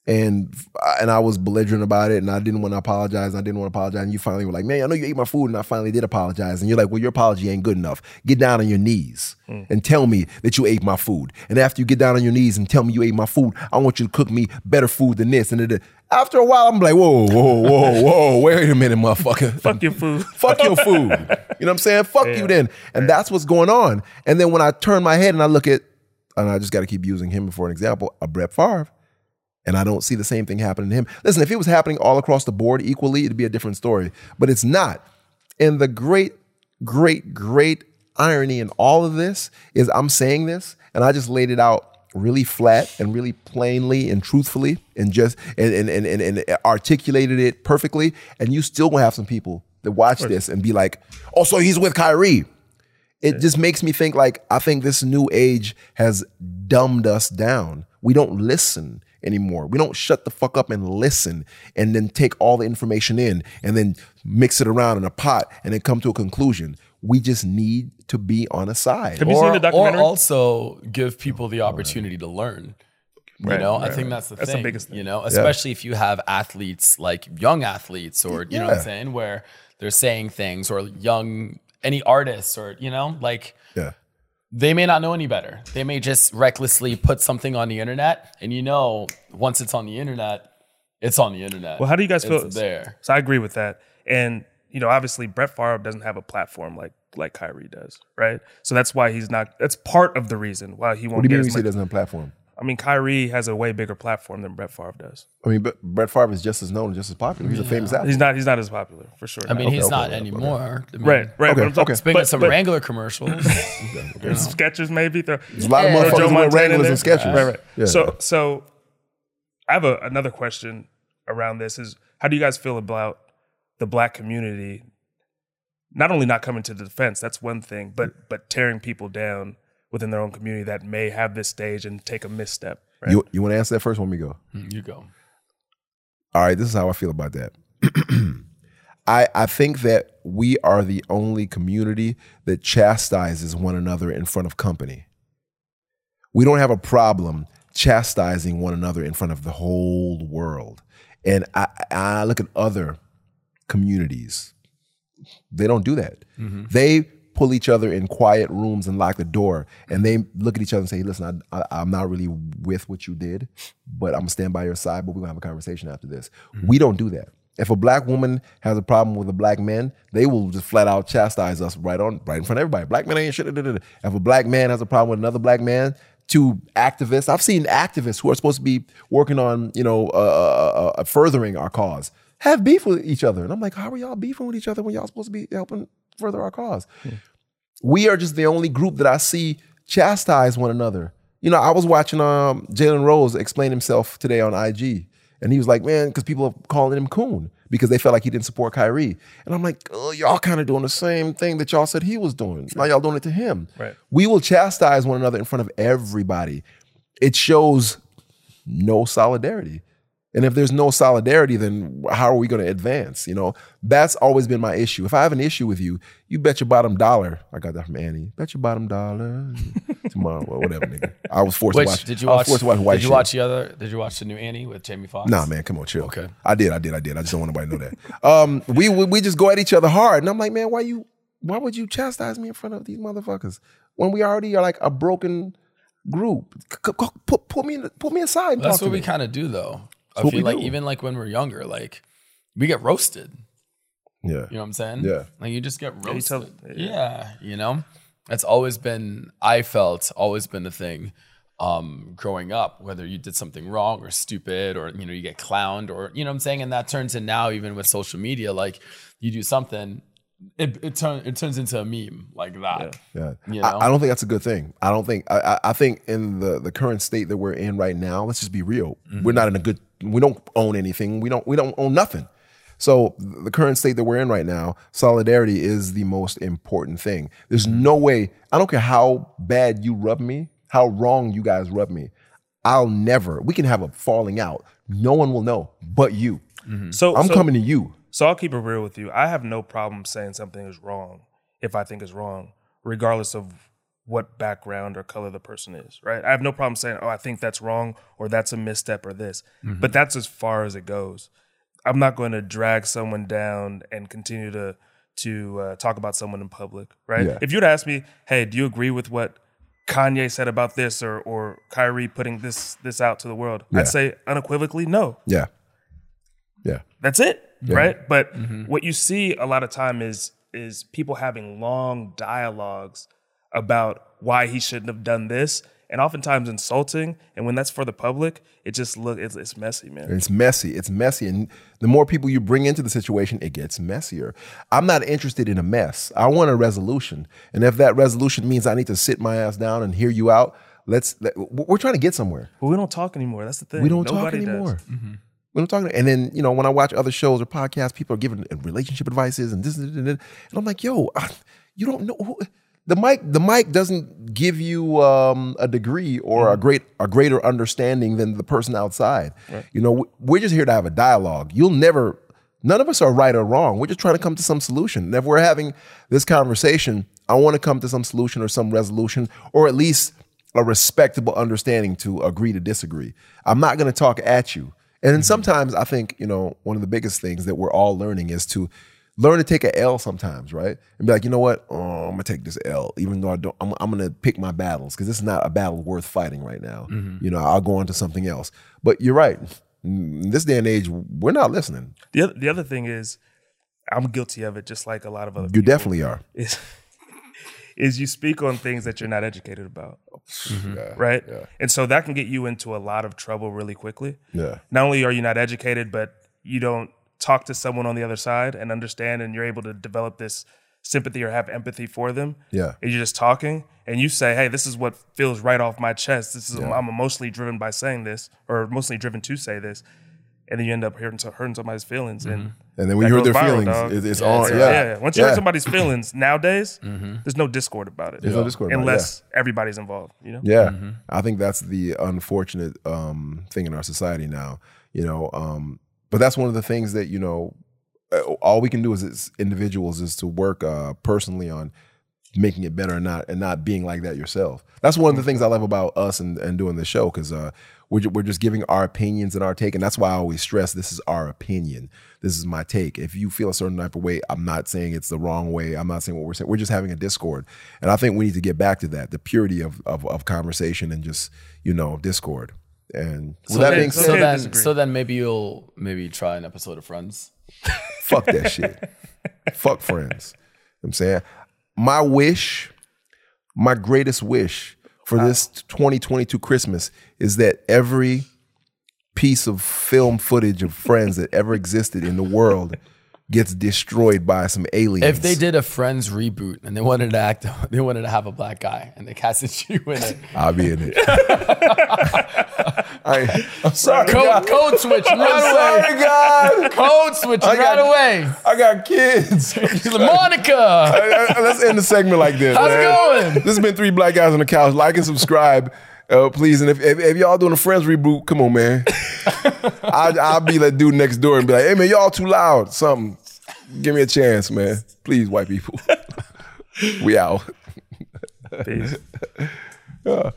and uh, and I was belligerent about it, and I didn't want to apologize. And I didn't want to apologize, and you finally were like, "Man, I know you ate my food," and I finally did apologize. And you're like, "Well, your apology ain't good enough. Get down on your knees mm. and tell me that you ate my food. And after you get down on your knees and tell me you ate my food, I want you to cook me better food than this." And it, after a while, I'm like, "Whoa, whoa, whoa, whoa! Wait a minute, motherfucker! *laughs* Fuck your food. *laughs* Fuck your food. *laughs* You know what I'm saying? Fuck you then. And that's what's going on. And then when I turn my head and I look at, and I just got to keep using him for an example, a Brett Favre, and I don't see the same thing happening to him. Listen, if it was happening all across the board equally, it'd be a different story. But it's not. And the great, great, great irony in all of this is I'm saying this, and I just laid it out really flat and really plainly and truthfully and just and and and, and, and articulated it perfectly. And you still gonna have some people that watch this and be like, oh, so he's with Kyrie. It just makes me think like I think this new age has dumbed us down. We don't listen anymore. We don't shut the fuck up and listen and then take all the information in and then mix it around in a pot and then come to a conclusion. We just need to be on a side. Have you or, seen the documentary? Or also give people the opportunity to learn. You Right, know, I think that's the That's the biggest thing. You know, especially if you have athletes like young athletes, or you know what I'm saying, where they're saying things, or young any artists, or you know, like yeah. They may not know any better. They may just recklessly put something on the internet, and you know, once it's on the internet, it's on the internet. Well, how do you guys feel? It's there. So I agree with that. And you know, obviously Brett Favre doesn't have a platform like like Kyrie does, right? So that's why he's not. That's part of the reason why he won't What do you get mean when as you say doesn't have a platform? I mean, Kyrie has a way bigger platform than Brett Favre does. I mean, but Brett Favre is just as known just as popular. He's a famous athlete. He's not. He's not as popular for sure. I mean, not. he's okay, not okay, anymore. I mean, right, right. Okay, but I'm talking- okay. Speaking but- of some but- Wrangler commercials, *laughs* Skechers maybe. Throw, There's a lot of Yeah. motherfuckers Joe with in Wranglers and sketches. Right, right. Yeah. So, so I have a, another question around this: Is how do you guys feel about the black community? Not only not coming to the defense, that's one thing, but but tearing people down within their own community that may have this stage and take a misstep. Right? you, you want to answer that first when we go? Mm, you go. All right, this is how I feel about that. *clears throat* I I think that we are the only community that chastises one another in front of company. We don't have a problem chastising one another in front of the whole world. And I, I look at other communities. They don't do that. Mm-hmm. They pull each other in quiet rooms and lock the door, and they look at each other and say, "Hey, "Listen, I, I, I'm not really with what you did, but I'm gonna stand by your side. But we're gonna have a conversation after this." We don't do that. If a black woman has a problem with a black man, they will just flat out chastise us right on, right in front of everybody. Black men ain't shit. da, da, da. If a black man has a problem with another black man, to activists, I've seen activists who are supposed to be working on, you know, uh, uh, uh, furthering our cause, have beef with each other, and I'm like, how are y'all beefing with each other when y'all supposed to be helping further our cause? We are just the only group that I see chastise one another. You know, I was watching um, Jalen Rose explain himself today on IG, and he was like, "Man, because people are calling him coon because they felt like he didn't support Kyrie. And I'm like, oh, y'all kind of doing the same thing that y'all said he was doing. Now y'all doing it to him. Right. We will chastise one another in front of everybody. It shows no solidarity. And if there's no solidarity, then how are we going to advance? You know, that's always been my issue. If I have an issue with you, you bet your bottom dollar. I got that from Annie. Bet your bottom dollar *laughs* tomorrow, or whatever, nigga. I was forced Which to watch. did you watch? forced to watch white did you shit. watch the other? Did you watch the new Annie with Jamie Foxx? Nah, man, come on, chill. Okay. I did, I did, I did. I just don't want nobody to know that. Um, we, we we just go at each other hard, and I'm like, man, why you? Why would you chastise me in front of these motherfuckers when we already are like a broken group? C- c- put put me in, put me aside. And That's talk what to we kind of do, though. I feel like do. even like when we're younger, like we get roasted. Yeah, You know what I'm saying? Yeah. Like you just get you tell- roasted. yeah. You know, that's always been. I felt always been the thing. Um, growing up, whether you did something wrong or stupid, or you know, you get clowned, or you know what I'm saying, and that turns in now even with social media, like you do something, it it turns it turns into a meme like that. Yeah, You know? I, I don't think that's a good thing. I don't think. I, I, I think in the the current state that we're in right now, let's just be real. Mm-hmm. We're not in a good. We don't own anything. We don't. We don't own nothing. So the current state that we're in right now, solidarity is the most important thing. There's Mm-hmm. no way. I don't care how bad you rub me, how wrong you guys rub me. I'll never. We can have a falling out. No one will know, but you. So I'm so- coming to you. So I'll keep it real with you. I have no problem saying something is wrong if I think it's wrong, regardless of what background or color the person is, right? I have no problem saying, oh, I think that's wrong or that's a misstep or this. But that's as far as it goes. I'm not going to drag someone down and continue to to uh, talk about someone in public, right? Yeah. If you'd ask me, hey, do you agree with what Kanye said about this or or Kyrie putting this this out to the world? Yeah. I'd say unequivocally no. Yeah. Yeah. That's it, right? But mm-hmm. what you see a lot of time is is people having long dialogues about why he shouldn't have done this, and oftentimes insulting. And when that's for the public, it just look it's, it's messy, man. It's messy. It's messy. And the more people you bring into the situation, it gets messier. I'm not interested in a mess. I want a resolution. And if that resolution means I need to sit my ass down and hear you out, let's, let, we're trying to get somewhere. But we don't talk anymore. That's the thing. We don't talk Nobody does. anymore. Mm-hmm. We don't talk. And then, you know, when I watch other shows or podcasts, people are giving relationship advices and this and, that, and, I'm like, yo, I- you don't know. Who, the mic, the mic doesn't give you um, a degree or Mm-hmm. a great, a greater understanding than the person outside. You know, we- we're just here to have a dialogue. You'll never. None of us are right or wrong. We're just trying to come to some solution. And if we're having this conversation, I want to come to some solution or some resolution, or at least a respectable understanding to agree to disagree. I'm not going to talk at you. And then mm-hmm. sometimes I think, you know, one of the biggest things that we're all learning is to learn to take a L sometimes, right? And be like, you know what? Oh, I'm gonna take this L, even though I don't. I'm, I'm gonna pick my battles because this is not a battle worth fighting right now. Mm-hmm. You know, I'll go on to something else. But you're right. In this day and age, we're not listening. The other, the other thing is, I'm guilty of it, just like a lot of other. You people, definitely are. is is you speak on things that you're not educated about, mm-hmm. Yeah. right? Yeah. And so that can get you into a lot of trouble really quickly. Yeah. not only are you not educated, but you don't talk to someone on the other side and understand, and you're able to develop this sympathy or have empathy for them. Yeah. And you're just talking, and you say, "Hey, this is what feels right off my chest. This is I'm emotionally driven by saying this, or mostly driven to say this." And then you end up hurting, hurting somebody's feelings, and And then when that you hurt their viral, feelings, dog. it- it's Yeah, on. it's- Yeah. yeah, yeah. Once you Yeah. hurt somebody's feelings *laughs* nowadays, there's no discord about it. There's no discord about it, unless everybody's involved. You know. Yeah, I think that's the unfortunate um, thing in our society now. You know, um, but that's one of the things that you know. uh, All we can do as, as individuals is to work uh, personally on making it better and not and not being like that yourself. That's one of the things I love about us and, and doing the show because uh, we're we're just giving our opinions and our take, and that's why I always stress this is our opinion. This is my take. If you feel a certain type of way, I'm not saying it's the wrong way. I'm not saying what we're saying. We're just having a discord, and I think we need to get back to that, the purity of of, of conversation and just you know discord. And So that then, being so so said, okay to then, so then maybe you'll maybe try an episode of Friends. *laughs* fuck that shit. fuck friends. You know what I'm saying my wish, my greatest wish for this 2022 Christmas is that every piece of film footage of friends that ever existed in the world *laughs* gets destroyed by some aliens. If they did a Friends reboot and they wanted to act, *laughs* they wanted to have a black guy and they casted you in it. *laughs* I'll be in it. *laughs* I, I'm sorry, Code, code switch I'm right sorry, God. Code switch I got- right away. I got kids. Monica, Uh, Let's end the segment like this. How's it going? This has been three black guys on the couch. Like and subscribe, uh, please. And if, if, if y'all doing a friends reboot, come on, man. *laughs* I'll, I'll be that dude next door and be like, hey man, y'all too loud. Something. Give me a chance, man. Please, white people. *laughs* we out. Peace. *laughs* Yeah.